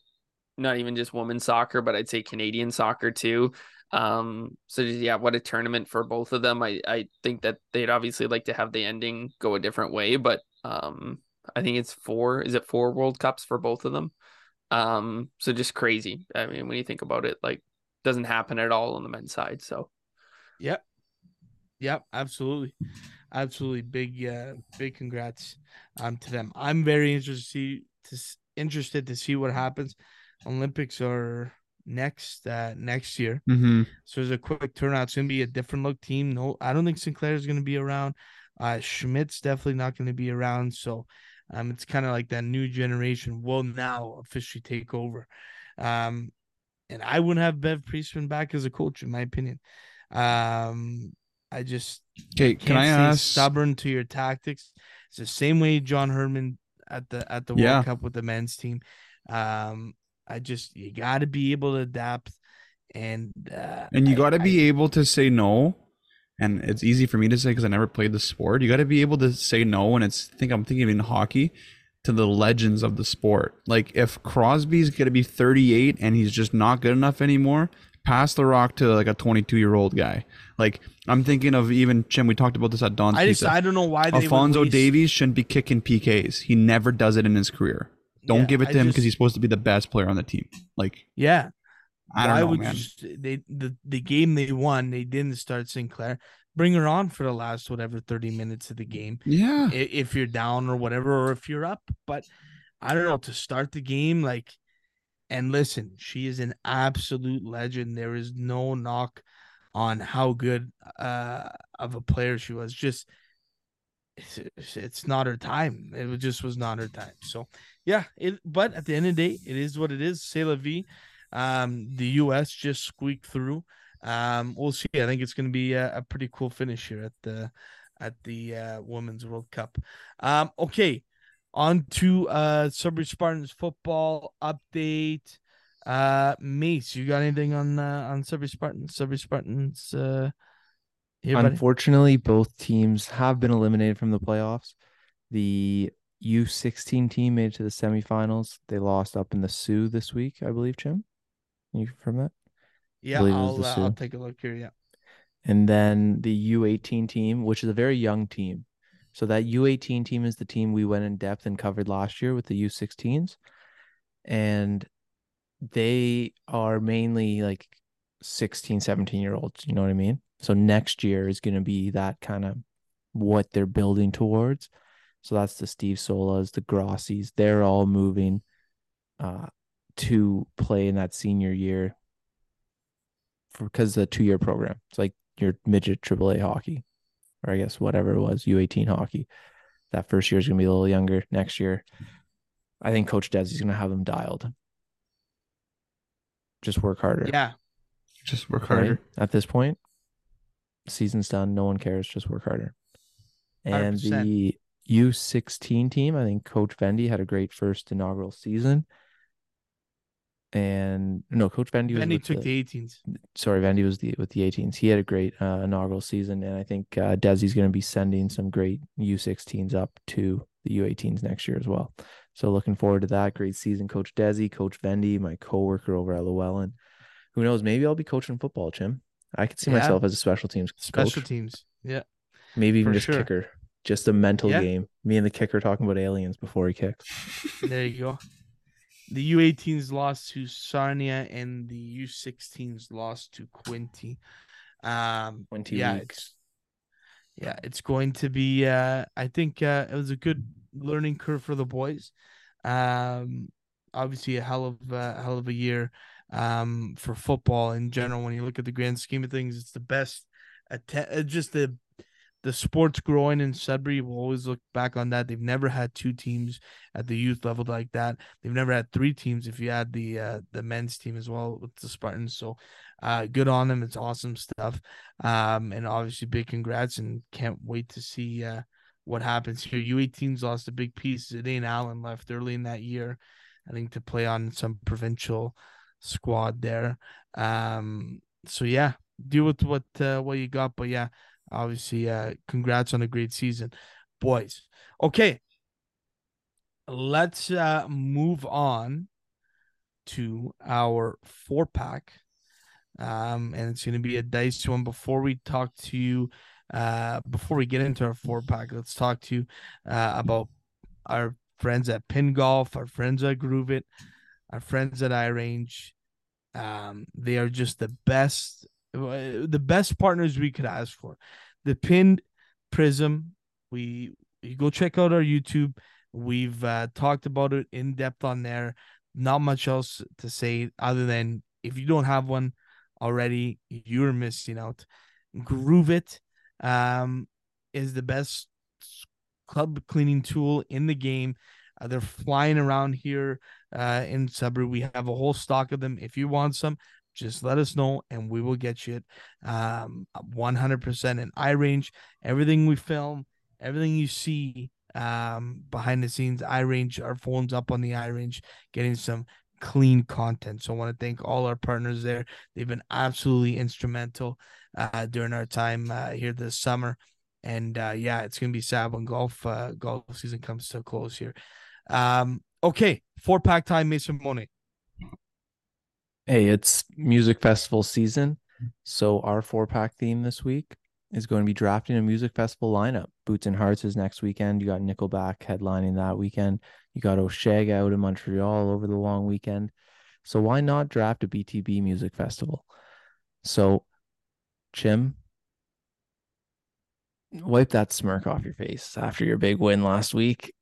not even just women's soccer, but I'd say Canadian soccer too. Um, so yeah, what a tournament for both of them. I I think that they'd obviously like to have the ending go a different way, but um, I think it's four. Is it four World Cups for both of them? Um, so just crazy. I mean, when you think about it, like doesn't happen at all on the men's side. So Yep. Yep, absolutely. Absolutely big uh big congrats um to them. I'm very interested to see to interested to see what happens. Olympics are next uh next year. Mm-hmm. So there's a quick turnout. It's gonna be a different look team. No, I don't think Sinclair is gonna be around. Uh Schmidt's definitely not gonna be around. So um it's kind of like that new generation will now officially take over. Um and I wouldn't have Bev Priestman back as a coach, in my opinion. Um I just Okay, can't I ask? stubborn to your tactics. It's the same way John Herdman at the at the World Yeah. Cup with the men's team. Um, I just you got to be able to adapt, and uh, And you got to I- be able to say no. And it's easy for me to say because I never played the sport. You got to be able to say no. And it's I think I'm thinking in hockey to the legends of the sport. Like if Crosby's going to be 38 and he's just not good enough anymore, pass the rock to like a 22 year old guy. Like I'm thinking of even Jim. We talked about this at Don's I just Pizza. I don't know why Alphonso Davies shouldn't be kicking PKs. He never does it in his career. Don't Yeah, give it I to him because he's supposed to be the best player on the team. Like yeah. I don't why know, would man. just, they the the game they won? They didn't start Sinclair. Bring her on for the last whatever thirty minutes of the game. Yeah. if you're down or whatever, or if you're up. But I don't know to start the game, like, and listen, she is an absolute legend. There is no knock on how good uh of a player she was. Just it's, it's- not her time. It just was not her time. So yeah, it. But at the end of the day, it is what it is. C'est la vie. Um, the U.S. just squeaked through. Um, we'll see. I think it's going to be a, a pretty cool finish here at the at the uh, Women's World Cup. Um, okay, on to uh, Sudbury Spartans football update. Uh, Mace, you got anything on uh, on Sudbury Spartans? Sudbury Spartans. Uh, Unfortunately, both teams have been eliminated from the playoffs. The U16 team made it to the semifinals. They lost up in the Sioux this week, I believe, Jim. Can you confirm that? yeah, believe it was I'll uh, I'll take a look here. Yeah, And then the U18 team, which is a very young team. So that U18 team is the team we went in depth and covered last year with the U16s. And they are mainly like 16, 17 year olds. You know what I mean? So next year is going to be that kind of what they're building towards. So that's the Steve Solas, the Grossies. They're all moving uh, to play in that senior year for because the two year program. It's like your midget AAA hockey, or I guess whatever it was, U18 hockey. That first year is going to be a little younger. Next year, I think Coach Desi's going to have them dialed. Just work harder. yeah, Just work right? harder. At this point, season's done. No one cares. Just work harder. And 100%. the U16 team, I think Coach Vendy had a great first inaugural season. And no, Coach Vendy was Benny took the, the 18s. sorry, Vandy was the with the 18s. He had a great uh, inaugural season, and I think uh, Desi's going to be sending some great U16s up to the U18s next year as well. So looking forward to that great season, Coach Desi, Coach Vendy, my coworker over at Llewellyn. Who knows? Maybe I'll be coaching football, Jim. I could see Yeah. myself as a special teams Special coach. teams. Yeah. Maybe even just sure. kicker, just a mental Yeah. game. Me and the kicker talking about aliens before he kicks. There you go. The U18s lost to Sarnia and the U16s lost to Quinty. Um, 20 yeah, week. it's yeah, it's going to be. Uh, I think uh, it was a good learning curve for the boys. Um, obviously a hell of a hell of a year um for football in general. When you look at the grand scheme of things, it's the best. Att- uh, just the the sports growing in Sudbury. We'll always look back on that. They've never had two teams at the youth level like that. They've never had three teams if you add the uh, the men's team as well with the Spartans. So uh, good on them. It's awesome stuff. Um, and obviously big congrats and can't wait to see uh, what happens here. U18's lost a big piece. Zidane Allen left early in that year, I think, to play on some provincial squad there. Um, so yeah, deal with what uh, what you got. But yeah, obviously, uh, congrats on a great season, boys. Okay, let's uh, move on to our four pack. Um, and it's going to be a dice one. Before we talk to you, uh, before we get into our four pack, let's talk to you uh, about our friends at Pin Golf, our friends at Groove It, our friends at iRange. Um, they are just the best, the best partners we could ask for. The Pinned Prism. We you go check out our YouTube. We've uh, talked about it in depth on there. Not much else to say other than if you don't have one already, you're missing out. Groove It um, is the best club cleaning tool in the game. Uh, they're flying around here uh, in Sudbury. We have a whole stock of them. If you want some, just let us know and we will get you it um, 100% in iRange. Everything we film, everything you see um, behind the scenes, iRange, our phones up on the iRange, getting some clean content. So I want to thank all our partners there. They've been absolutely instrumental uh, during our time uh, here this summer. And uh, yeah, it's gonna be sad when golf uh, golf season comes to a close here. Um, okay, four pack time, Mason Monet. Hey, it's music festival season. So our four pack theme this week is going to be drafting a music festival lineup. Boots and Hearts is next weekend. You got Nickelback headlining that weekend. You got Osheaga out in Montreal over the long weekend. So why not draft a BTB music festival? So, Jim, wipe that smirk off your face after your big win last week.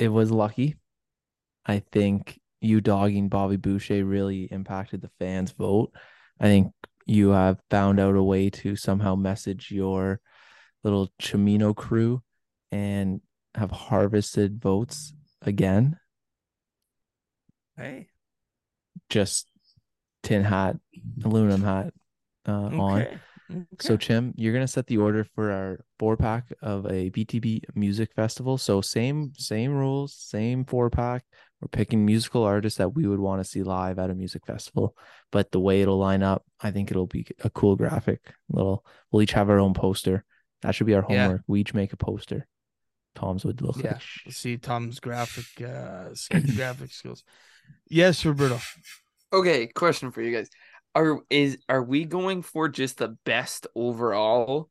It was lucky. I think you dogging Bobby Boucher really impacted the fans' vote. I think you have found out a way to somehow message your little Chimino crew and have harvested votes again. Hey, Just tin hat, aluminum hat uh, on. Okay. So, okay. Chim, you're gonna set the order for our four pack of a BTB music festival. So same same rules, same four pack. We're picking musical artists that we would want to see live at a music festival. But the way it'll line up, I think it'll be a cool graphic. Little, we'll each have our own poster. That should be our Yeah. homework. We each make a poster. Tom's would look Yeah. like. Let's see Tom's graphic uh graphic skills. Yes, Roberto. Okay, question for you guys. Are is are we going for just the best overall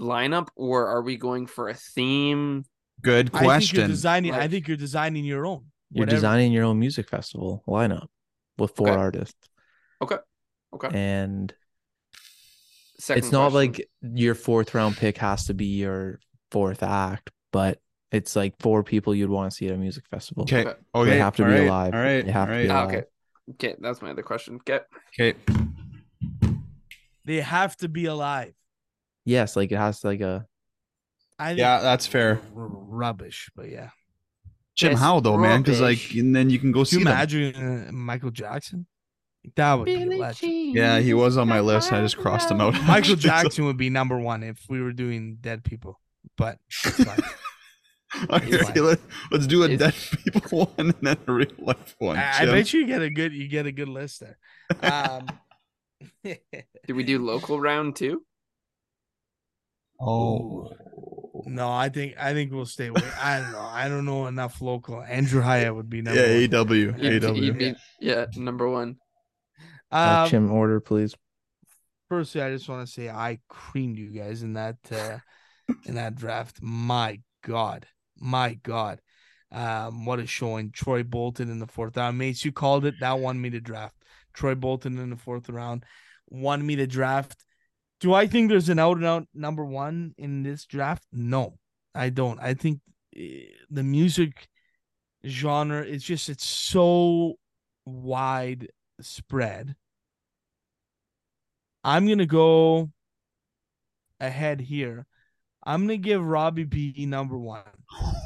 lineup or are we going for a theme? Good question. I think you're question. designing. I think you're designing your own. You're designing your own music festival lineup with four Okay. artists. Okay. Okay. And Second it's not question. like your fourth round pick has to be your fourth act, but it's like four people you'd want to see at a music festival. Okay. Okay. Okay. They have to all be right, alive. All right. They have all to be right. Ah, alive. okay. Okay, that's my other question. Get Okay. They have to be alive. Yes, like it has like a I think Yeah, that's fair. r- rubbish, but yeah. Jim, It's how though, man? Because like, and then you can go Can see you them. imagine uh, Michael Jackson? That would be a legend. Yeah, he was on my list. I just crossed him out. Michael Jackson would be number one if we were doing dead people. But it's fine. All right, It's fine. let, us do a It's- dead people one and then a real life one. I, I bet you get a good you get a good list there. Um, Did we do local round two? Oh. no, I think I think we'll stay away. I don't know. I don't know enough local. Andrew Hyatt would be number Yeah, one. AW. You'd- AW. you'd be- yeah, number one. uh, Um, Chim order, please. firstly, I just want to say I creamed you guys in that uh, in that draft. My God, my God, um, what a showing! Troy Bolton in the fourth round, mates. You called it. That won me to draft. Troy Bolton in the fourth round won me to draft. Do I think there's an out and out number one in this draft? No, I don't. I think eh, the music genre is just it's so wide spread. I'm gonna go ahead here. I'm gonna give Robbie B number one.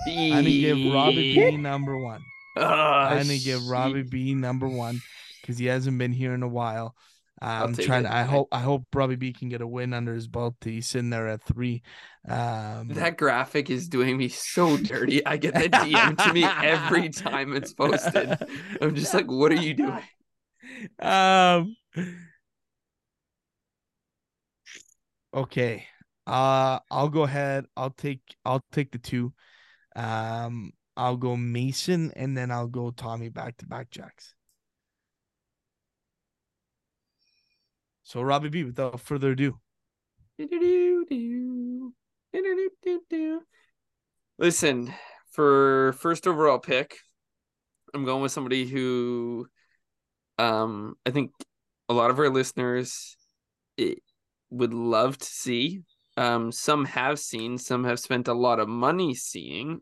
I'm gonna give Robbie B number one. Ah, I'm gonna give. Robbie B number one because he hasn't been here in a while. I'm trying. it. I I- hope. I hope Robbie B can get a win under his belt. He's sitting there at three. Um, That graphic is doing me so dirty. I get that DM to me every time it's posted. I'm just like, what are you doing? Um, Okay. Uh I'll go ahead. I'll take I'll take the two. Um I'll go Mason and then I'll go Tommy back to back jacks. So Robbie B, without further ado. Listen, for first overall pick, I'm going with somebody who um I think a lot of our listeners it, would love to see. Um some have seen, some have spent a lot of money seeing.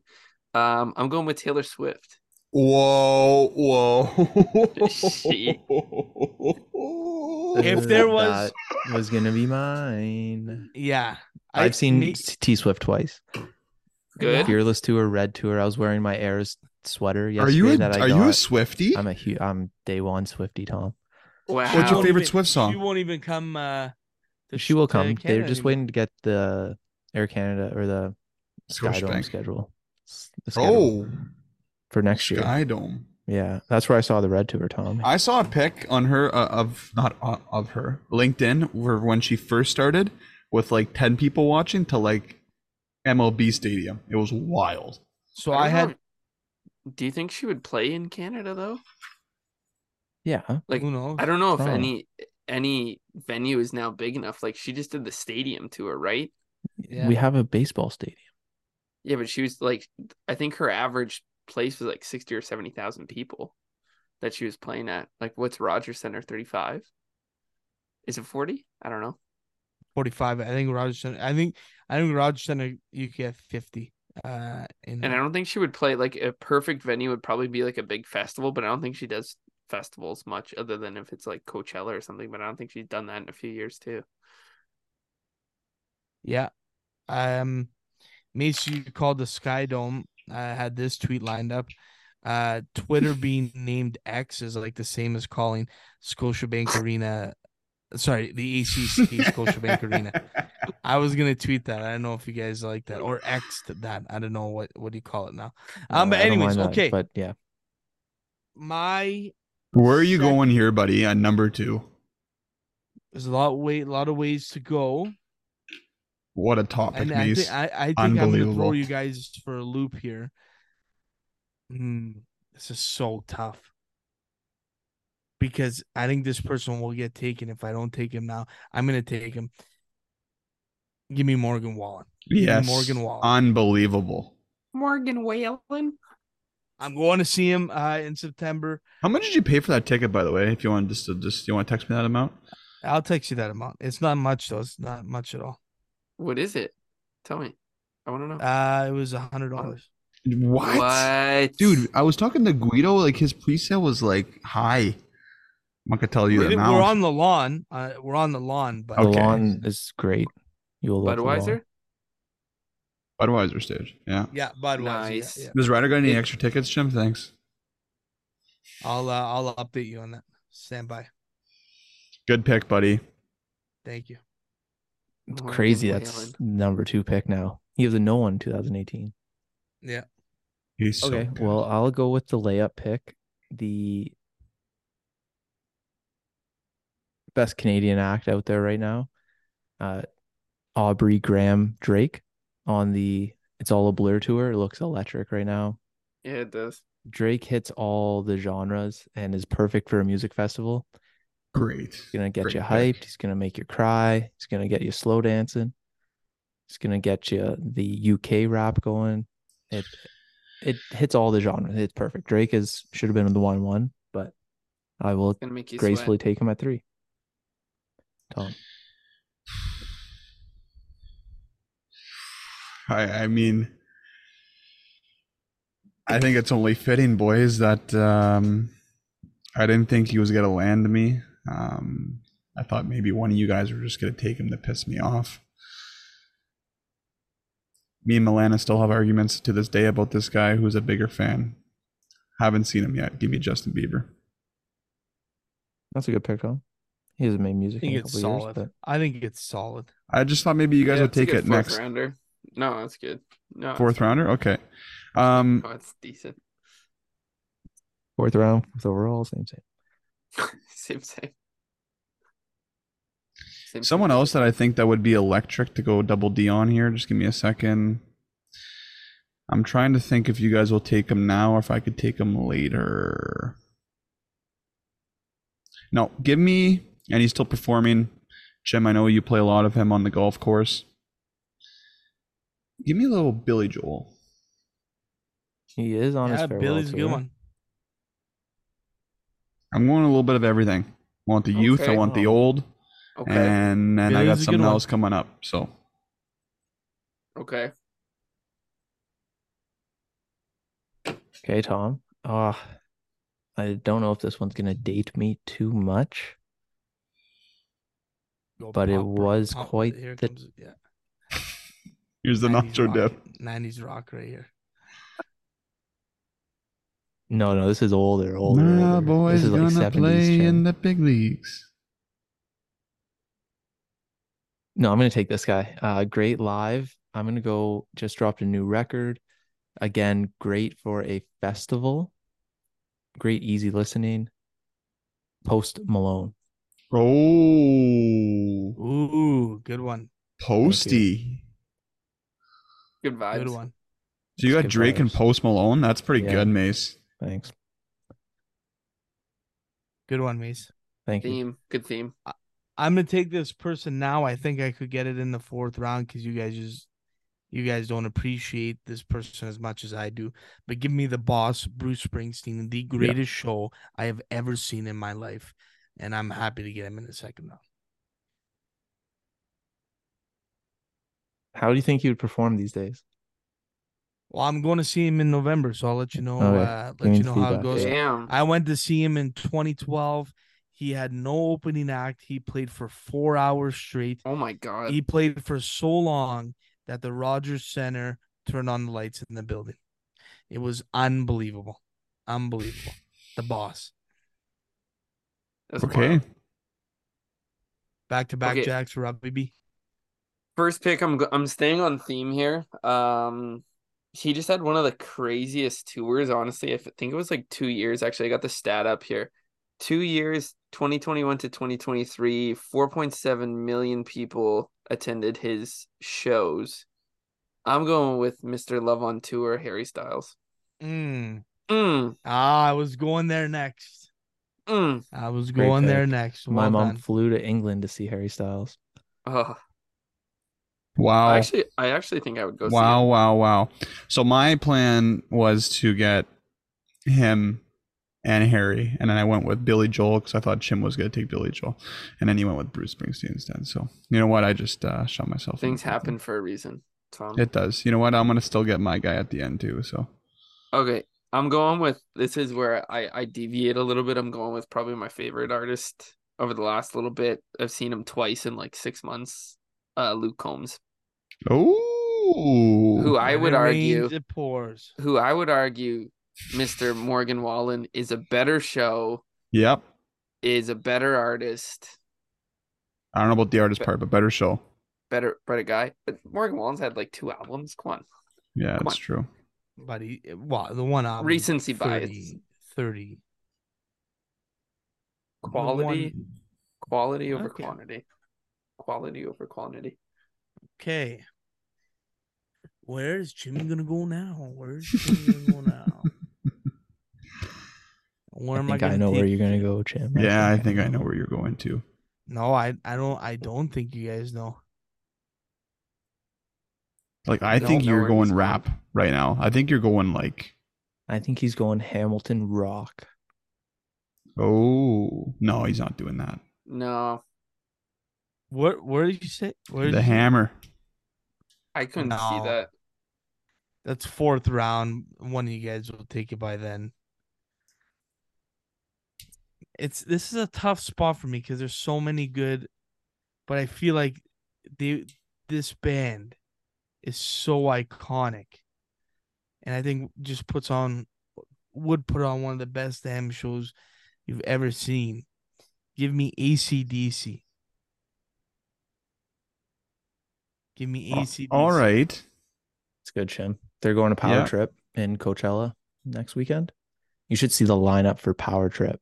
Um I'm going with Taylor Swift. Whoa, whoa. She- If there was- that was gonna be mine. Yeah. I- I've seen me- T Swift twice. Good. Fearless tour, red tour. I was wearing my Eras sweater Are yesterday you a, that I are got. you a Swifty? I'm a huge. I'm day one Swifty Tom. Wow. What's your favorite even- Swift song? She won't even come uh to she will to come. They're just waiting to get the Air Canada or the Skydome Scotiabank. schedule. The schedule Oh, for next year. Skydome. Yeah, that's where I saw the red tour, Tom. I saw a pic on her uh, of not uh, of her LinkedIn where when she first started with like 10 people watching to like MLB stadium. It was wild. So don't I had know. Do you think she would play in Canada though? Yeah, Like who knows? I don't know if Oh. any any venue is now big enough. Like she just did the stadium tour, right? Yeah. we have a baseball stadium. Yeah, but she was like, I think her average place was like sixty or seventy thousand people that she was playing at. Like, what's Rogers Center? Thirty five? Is it forty? I don't know. 45. I think Roger Center. I think I think Roger Center you could get 50. Uh in And I don't think she would play like a perfect venue would probably be like a big festival, but I don't think she does festivals much other than if it's like Coachella or something. But I don't think she's done that in a few years too. Yeah. Um Macy called the Sky Dome. I had this tweet lined up. Uh Twitter being named X is like the same as calling Scotiabank Arena sorry, the ACC Scotiabank Arena. I was gonna tweet that. I don't know if you guys like that or X that. I don't know what what do you call it now. Um, Uh, but anyways, mind that, okay. but yeah, My Where are you Second- going here, buddy? On number 2. there's a lot way a lot of ways to go. What a topic, And I Mace. think I, I think I'm gonna throw you guys for a loop here. Hmm, this is so tough. Because I think this person will get taken if I don't take him now. I'm gonna take him. Give me Morgan Wallen. me yes. Morgan Wallen. Unbelievable. Morgan Wallen. I'm going to see him uh, in September. How much did you pay for that ticket, by the way? If you want just to just you want to text me that amount? I'll text you that amount. It's not much though. It's not much at all. What is it? Tell me. I want to know. Uh, it was a hundred dollars. What? What? Dude, I was talking to Guido. Like his pre-sale was like high. I'm not gonna tell you the We're, amount. we're on the lawn. Uh, we're on the lawn, but the Okay. lawn is great. You will love the lawn. Budweiser? Budweiser stage. Yeah. yeah, Budweiser. yeah, Nice. yeah. Does Ryder got any It- extra tickets, Jim? Thanks. I'll uh, I'll update you on that. Stand by. Good pick, buddy. Thank you. It's Morgan crazy. That's Wallen. number two pick now. He was a no one in 2018. Yeah. He's okay, good. well, I'll go with the layup pick. The best Canadian act out there right now. Uh, Aubrey Graham Drake on the It's All a Blur tour. It looks electric right now. Yeah, it does. Drake hits all the genres and is perfect for a music festival. great. He's gonna get Great you pick. hyped. He's gonna make you cry. He's gonna get you slow dancing. He's gonna get you the UK rap going. It it hits all the genres. It's perfect. Drake is should have been in the one one, but I will Gonna make you gracefully sweat. take him at three. Tom, I I mean I think it's only fitting, boys, that um I didn't think he was gonna land me. Um I thought maybe one of you guys were just gonna take him to piss me off. Me and Milana still have arguments to this day about this guy who's a bigger fan. Haven't seen him yet. Give me Justin Bieber. that's a good pick, Tom. He hasn't made I music in think a it's couple years, solid. but I think it's solid. I just thought maybe you guys Yeah, would take it next rounder. No, that's good. No, fourth fine. rounder. Okay. Um Oh, it's decent. fourth round, fourth overall, same same. same, same. Same Someone thing. else that I think that would be electric to go double D on here. Just give me a second. I'm trying to think if you guys will take him now or if I could take him later. No, give me, and he's still performing. Jim, I know you play a lot of him on the golf course. Give me a little Billy Joel. He is on his Yeah, farewell Billy's a good tour. one. I'm going a little bit of everything. I want the youth, I Okay. want the old, Okay. and then I Billy's got a good something one. else coming up. So okay. Okay, Tom. Ah, I don't know if this one's gonna date me too much. Go But it pop, bro, was pop. quite Here the- comes yeah. Here's the 90s nacho rock, dip. 90s rock right here. No, no, this is older, older. My older. boy's this is like gonna 70s. play Tim. in the big leagues. No, I'm gonna take this guy. Uh, great live. I'm gonna go. Just dropped a new record. Again, great for a festival. Great easy listening. Post Malone. Oh, Ooh, good one. Posty. Good vibes. Good one. So you got Good Drake and. Post Malone. That's pretty Yeah. good, Mace. Thanks. Good one, Mace. Thank you. Theme. Good theme. I'm gonna take this person now. I think I could get it in the fourth round because you guys just you guys don't appreciate this person as much as I do. But give me the boss, Bruce Springsteen, the greatest show I have ever seen in my life. And I'm happy to get him in the second round. How do you think he would perform these days? Well, I'm going to see him in November, so I'll let you know. Okay. Uh, let you know how it goes. Damn. I went to see him in 2012. He had no opening act. He played for four hours straight. Oh my god. He played for so long that the Rogers Center turned on the lights in the building. It was unbelievable. Unbelievable. The boss. That's Okay. Back to back jacks for Rob BB. First pick, I'm I'm staying on theme here. Um, he just had one of the craziest tours. Honestly, I think it was like two years. Actually, I got the stat up here. Two years, 2021 to 2023, 4.7 million people attended his shows. I'm going with Mr. Love on Tour, Harry Styles. Mm. Mm, Ah, I was going there next. mm. I was Great going there pick. next. My Well mom done. flew to England to see Harry Styles. Oh, Wow. I actually, I actually think I would go. wow, wow, wow. So my plan was to get him and Harry, and then I went with Billy Joel because I thought Chim was going to take Billy Joel, and then he went with Bruce Springsteen instead. So you know what? I just uh, shot myself. Things happen for a reason. Tom. It does. You know what? I'm going to still get my guy at the end too. So Okay, I'm going with this is where I I deviate a little bit. I'm going with probably my favorite artist over the last little bit. I've seen him twice in like six months. Uh, Luke Combs, oh, who I would argue, rains, it pours. who I would argue, Mr. Morgan Wallen is a better show, Yep. is a better artist, I don't know about the artist part, but better show. better better guy. But Morgan Wallen's had like two albums. Come on, Yeah, Come that's on. true. But he, well, the one album, Recency 30, bias. 30. Quality, quality over Okay. quantity, quality over quantity. Okay. Where's Jimmy gonna go now? Where's Jimmy gonna go now? Where I am think I I, gonna know where you're gonna go, Jim. Yeah, I think I know where you're going to. No, I, I don't I don't think you guys know. Like I don't think you're going he's going. rap right now. I think you're going like I think he's going Hamilton Rock. oh no, he's not doing that. No, Where where did you say? Where did the you say? hammer. I couldn't see that. That's fourth round. One of you guys will take it by then. It's this is a tough spot for me because there's so many good, but I feel like they this band is so iconic, and I think just puts on would put on one of the best damn shows you've ever seen. Give me ACDC. Give me ACDC. All right. It's good, Jim. They're going to Power Yeah. Trip in Coachella next weekend. You should see the lineup for Power Trip.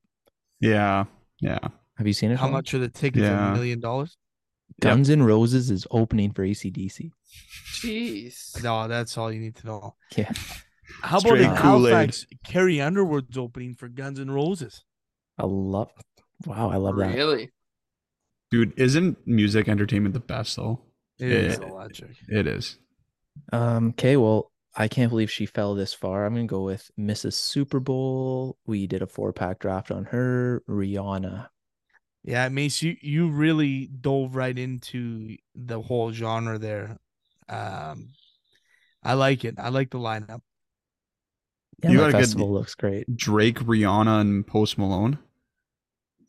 Yeah. Yeah. Have you seen it? How Sean? much are the tickets? A million dollars? Guns N' Roses is opening for ACDC. Jeez. No, that's all you need to know. Yeah. How about Straight in Kool-Aid. Halifax? Carrie Underwood's opening for Guns N' Roses. I love wow, I love that. Really? Dude, isn't music entertainment the best though? It is Yeah. electric. It is. Um, okay, well, I can't believe she fell this far. I'm gonna go with Mrs. Super Bowl. We did a four pack draft on her. Rihanna. Yeah, Mace, you you really dove right into the whole genre there. Um, I like it. I like the lineup. Yeah, You the got a good- festival looks great. Drake, Rihanna, and Post Malone.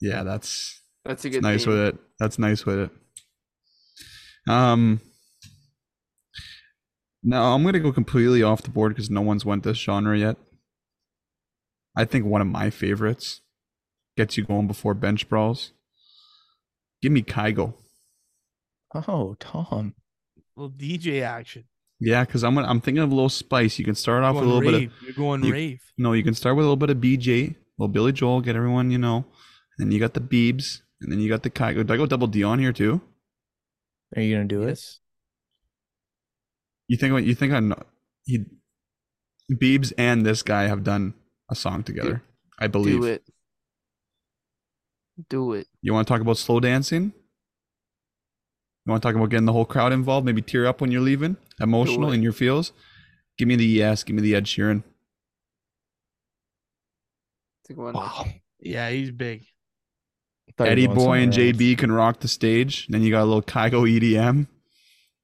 Yeah, that's That's a It's good nice theme. with it. That's nice with it. Um. Now I'm gonna go completely off the board because no one's went this genre yet. I think one of my favorites gets you going before bench brawls. Give me Kygo. Oh, Tom. little DJ action. Yeah, because I'm gonna, I'm thinking of a little spice. You can start off with a Going little bit of rave. You're going you- rave. no. You can start with a little bit of BJ, little Billy Joel, get everyone you know, and then you got the Beebs, and then you got the Kygo. Did I go double D on here too? Are you gonna do it? Yes. You think you think I'm he Beebs and this guy have done a song together. I believe. Do it. Do it. You want to talk about slow dancing? You want to talk about getting the whole crowd involved? Maybe tear up when you're leaving, emotional in your feels. Give me the yes. Give me the Ed Sheeran. It's a good one. Wow. Yeah, he's big. Thought you were Eddie Boy and somewhere else. JB can rock the stage. Then you got a little Kygo EDM and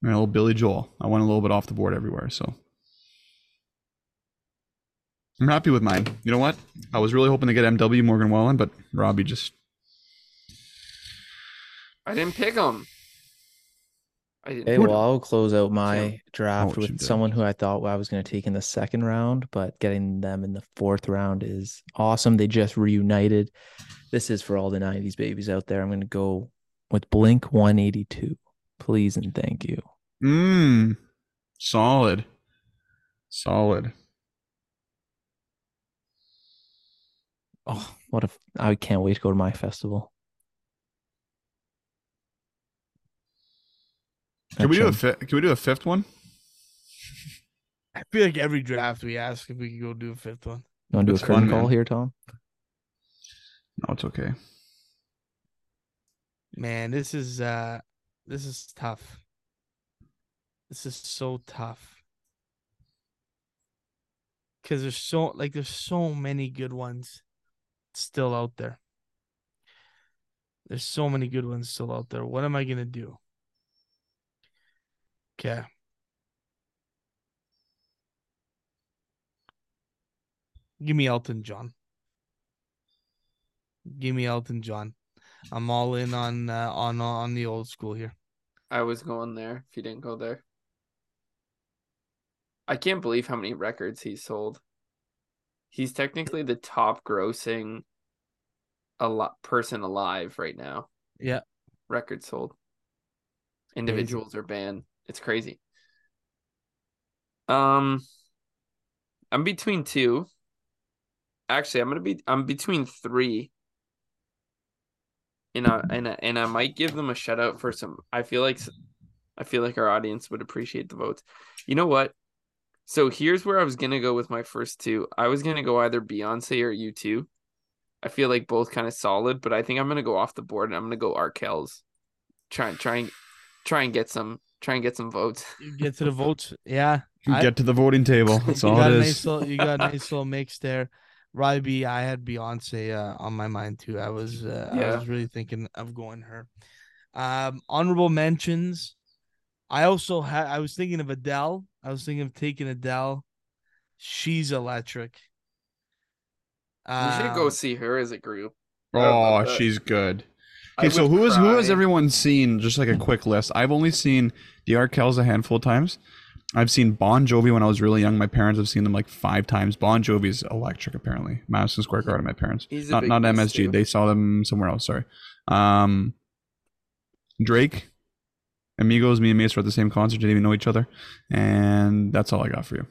a little Billy Joel. I went a little bit off the board everywhere, so I'm happy with mine. You know what? I was really hoping to get MW Morgan Wallen, but Robbie just I didn't pick him. I didn't. Okay, Who'd- well, I'll close out my draft what you with did. someone who I thought I was going to take in the second round, but getting them in the fourth round is awesome. They just reunited. This is for all the 90s babies out there. I'm going to go with Blink 182. Please and thank you. Mmm. Solid. Solid. Oh, what if I can't wait to go to my festival. Can we do a Actually, fi- can we do a fifth one? I feel like every draft we ask if we can go do a fifth one. you want to do a It's curtain fun, call man. here, Tom? No, it's okay. Man, this is uh this is tough. This is so tough. Cause there's so like there's so many good ones still out there. There's so many good ones still out there. What am I gonna do? Okay. Give me Elton John. Give me Elton John. I'm all in on uh, on on the old school here. I was going there if you didn't go there. I can't believe how many records he's sold. He's technically the top grossing a lot person alive right now. Yeah. Records sold. Individuals are banned. It's crazy. Um I'm between two. Actually, I'm gonna be I'm between three. And I and I, and I might give them a shout out for some. I feel like s- I feel like our audience would appreciate the votes. You know what? So here's where I was gonna go with my first two. I was gonna go either Beyonce or U two. I feel like both kind of solid, but I think I'm gonna go off the board and I'm gonna go Arkells. Try and try and try and get some try and get some votes. You get to the votes. Yeah. I- Get to the voting table. That's you all got it a is. nice little you got a nice little mix there. Robbie, I had Beyonce uh, on my mind too. I was uh, I was really thinking of going her. Um honorable mentions. I also had I was thinking of Adele. I was thinking of taking Adele. She's electric. we should go Um, see her as a group. Oh, she's good. I Okay, so would who is who has everyone seen? Just like a quick list. I've only seen the Arkells a handful of times. I've seen Bon Jovi when I was really young. My parents have seen them like five times. Bon Jovi's electric, apparently. Madison Square Garden. My parents, not not MSG. too. They saw them somewhere else. Sorry. Um, Drake, Amigos. Me and Mace were at the same concert. Didn't even know each other, and that's all I got for you.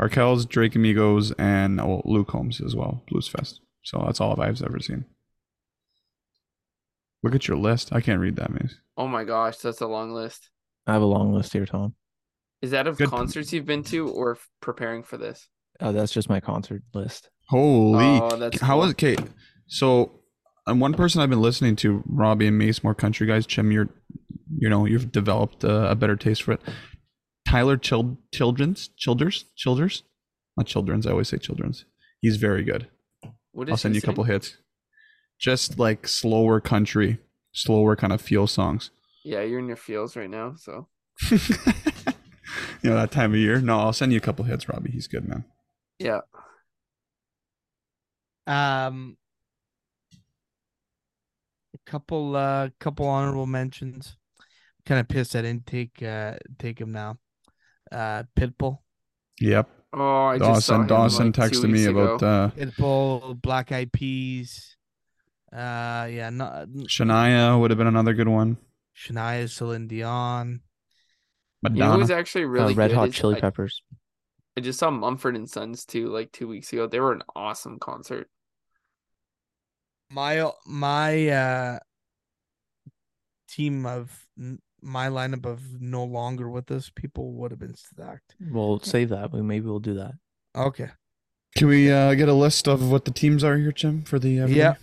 Arkells, Drake, Amigos, and oh, Luke Holmes as well. Blues Fest. So that's all I've ever seen. Look at your list. I can't read that, Mace. Oh my gosh, that's a long list. I have a long list here, Tom. Is that of Good. concerts you've been to or f- preparing for this? Oh, that's just my concert list. Holy. Oh, that's How cool. was okay? So, and one person I've been listening to, Robbie and Mace, more country guys. Chim, you're, you know, you've developed uh, a better taste for it. Tyler Child Children's Childers Childers, not Children's. I always say Children's. He's very good. What I'll send you a couple hits. Just like slower country, slower kind of feel songs. Yeah, you're in your feels right now, so you know that time of year. No, I'll send you a couple hits, Robbie. He's good, man. yeah. Um, a couple, uh, couple honorable mentions. Kind of pissed I didn't take uh take him now. Uh, Pitbull, Oh, Yep. I just saw Dawson him, Dawson like, texted me weeks about uh, Pitbull, Black Eyed Peas. Uh, yeah, not Shania would have been another good one. Shania, Celine Dion. You know Madonna. who's actually Uh, really Red good Hot is- Chili I, Peppers. I just saw Mumford and Sons too, like two weeks ago. They were an awesome concert. my my uh team of my lineup of no longer with us people would have been stacked. We'll save that. We maybe we'll do that. Okay. Can we uh, get a list of what the teams are here, Jim, for the uh, Yeah.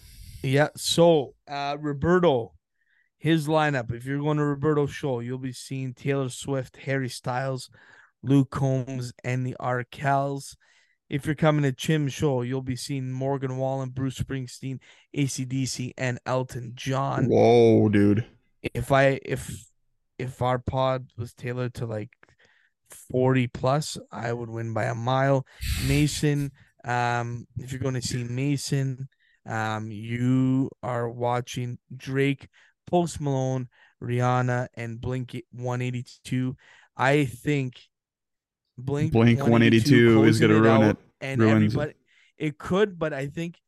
Yeah. So uh Roberto, his lineup. If you're going to Roberto show, you'll be seeing Taylor Swift, Harry Styles, Luke Combs, and the Arkells. If you're coming to Jim's show, you'll be seeing Morgan Wallen, Bruce Springsteen, ACDC, and Elton John. Whoa, dude. if I if if our pod was tailored to like 40 plus, I would win by a mile. Mason, um, if you're going to see Mason, um, you are watching Drake, Post Malone, Rihanna, and Blink 182. I think Blink Blink 182 is gonna ruin it. and ruins it. everybody it could, but I think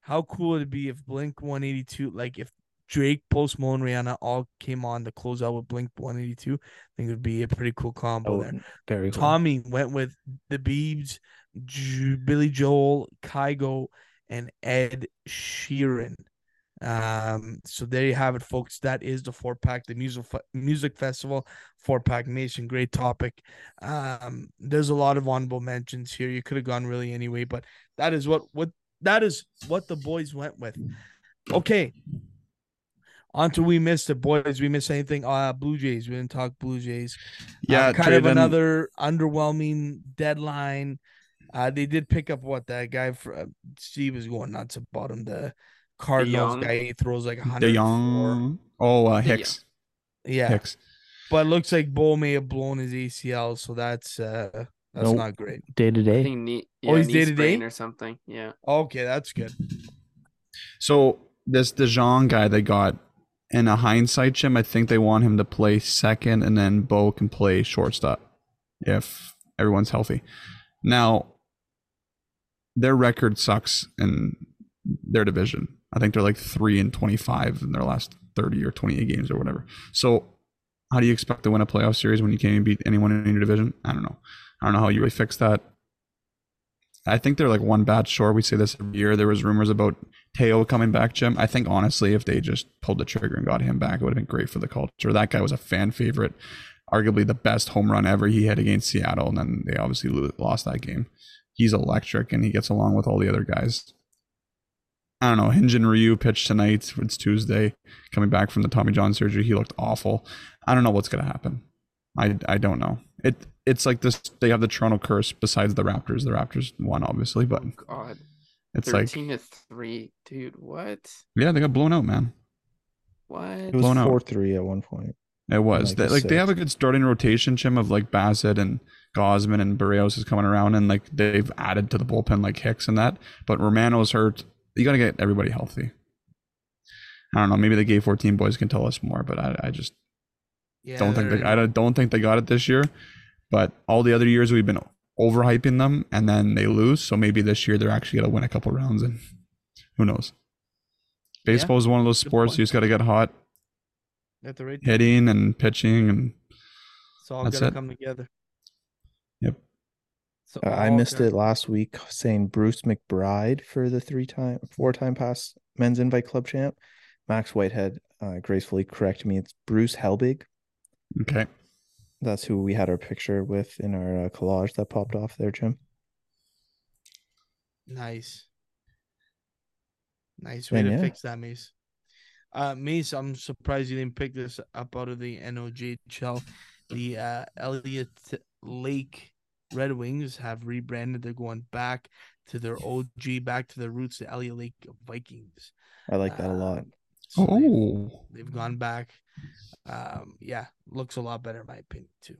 how cool it would it be if Blink 182, like if Drake, Post Malone, Rihanna all came on to close out with Blink 182? I think it would be a pretty cool combo Oh, there. very cool. Tommy went with the Beebs, J- Billy Joel, Kygo, and Ed Sheeran. Um, so there you have it, folks. That is the four pack, the music music festival four pack nation. Great topic. Um, there's a lot of honorable mentions here. You could have gone really anyway, but that is what what that is what the boys went with. Okay. On to we missed it, boys. We missed anything? Uh Blue Jays. We didn't talk Blue Jays. Yeah, Um, kind of another underwhelming deadline. Uh, they did pick up what that guy for uh, Steve was going nuts about him. The Cardinals guy he throws like a De hundred. Young. Oh, uh, Hicks. yeah. Hicks. But it looks like Bo may have blown his ACL, so that's uh that's Nope. not great. Day to day. think knee, Oh, he's day-to-day? or something. Yeah. Okay, that's good. So this DeJong guy they got in a hindsight, Jim, I think they want him to play second, and then Bo can play shortstop if everyone's healthy. Now, their record sucks in their division. I think they're like three and twenty-five in their last thirty or twenty-eight games or whatever. So, how do you expect to win a playoff series when you can't even beat anyone in your division? I don't know. I don't know how you really fix that. I think they're like one bat short. We say this every year. There was rumors about Teo coming back, Jim. I think honestly, if they just pulled the trigger and got him back, it would have been great for the culture. That guy was a fan favorite, arguably the best home run ever he had against Seattle, and then they obviously lost that game. He's electric, and he gets along with all the other guys. I don't know. Hyun-jin Ryu pitched tonight. It's Tuesday, coming back from the Tommy John surgery. He looked awful. I don't know what's gonna happen. I I don't know. It it's like this. They have the Toronto curse. Besides the Raptors, the Raptors won obviously, but Oh God. it's like Thirteen to three, dude. What? yeah, they got blown out, man. What? It was Blown out. four three at one point. It was Like They- like they have a good starting rotation, Jim, of like Bassitt and Gausman and Berríos is coming around, and like they've added to the bullpen like Hicks and that. But Romano's hurt. You got to get everybody healthy. I don't know. Maybe the Gay 14 boys can tell us more, but I, I just Yeah, don't think they, I don't- think they got it this year. But all the other years we've been overhyping them, and then they lose. So maybe this year they're actually gonna win a couple rounds, and who knows? Baseball is one of those sports you just got to get hot, at the right. hitting and pitching, and It's all gonna it. come together. Yep. So Uh, I missed gonna- it last week saying Bruce McBride for the three time, four time past men's invite club champ. Max Whitehead uh, gracefully corrected me. It's Bruce Helbig. Okay. That's who we had our picture with in our uh, collage that popped off there, Jim. Nice. Nice way And to yeah. fix that, Mace. Uh, Mace, I'm surprised you didn't pick this up out of the NOJHL. The uh, Elliott Lake Red Wings have rebranded. They're going back to their OG, back to their roots, the Elliott Lake Vikings. I like that a lot. Um, so they've- Oh. they've gone back. Um, yeah, looks a lot better in my opinion too.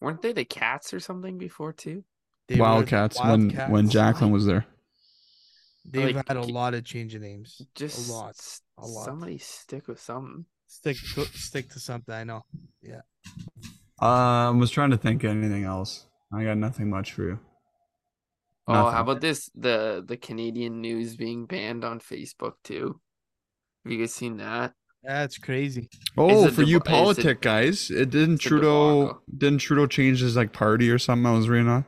Weren't they the cats or something before too? They were the Wildcats when when Wildcats. Jacqueline was there. They've Like, had a lot of change of names. Just a lot. s- a lot. Somebody stick with something. Stick to, stick to something. I know. Yeah. I was trying to think of anything else. I got nothing much for you. Oh, Nothing. how about this? The the Canadian news being banned on Facebook too. Have you guys seen that? That's crazy. Oh, a for you deba- it's a- politic guys, it didn't Trudeau didn't Trudeau change his like party or something? I was reading on.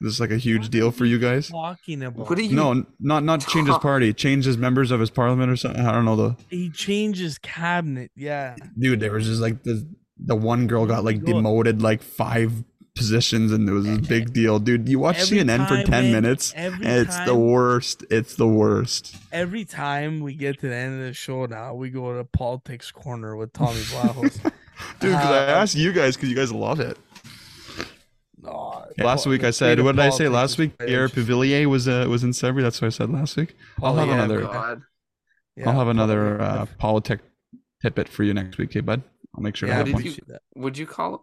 This is like a huge What deal for you guys. Talking about. What are you? No, n- not not change his party, change his members of his parliament or something. I don't know the He changes cabinet. Yeah. dude. There was just like the the one girl got like demoted like five positions, and it was a big deal, dude. You watch Every CNN for ten man, minutes. And It's time, the worst. It's the worst. Every time we get to the end of the show now, we go to politics corner with Tommy Blahos. Dude, because I Uh, asked you guys because you guys love it. no, Last week I said, what did I say last is week? Pierre crazy. Pavillier was uh, was in Sudbury. That's what I said last week. I'll have Poly- Oh, another- God. yeah, I'll have another poly- uh, politic tidbit for you next week, hey bud. I'll make sure yeah, I have did one. you- that. Would you call him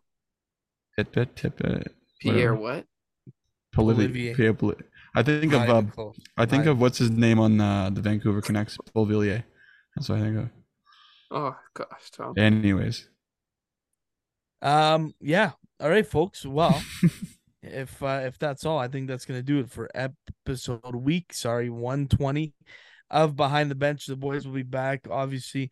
Tidbit, tidbit. Pierre? What? Polivier. Olivier. Pierre Poli- I think Not of uh. I think Not of what's his name on uh, the Vancouver Canucks, Paul Villiers. That's what I think of. Oh gosh, Tom. Anyways, Um, yeah. All right, folks. Well, if uh, if that's all, I think that's gonna do it for episode week. Sorry, one twenty of Behind the Bench. The boys will be back. Obviously,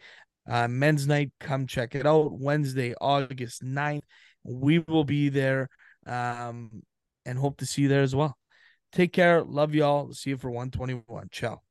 uh, men's night. Come check it out. Wednesday, August 9th. We will be there. Um, and hope to see you there as well. Take care. Love y'all. See you for one twenty one. Ciao.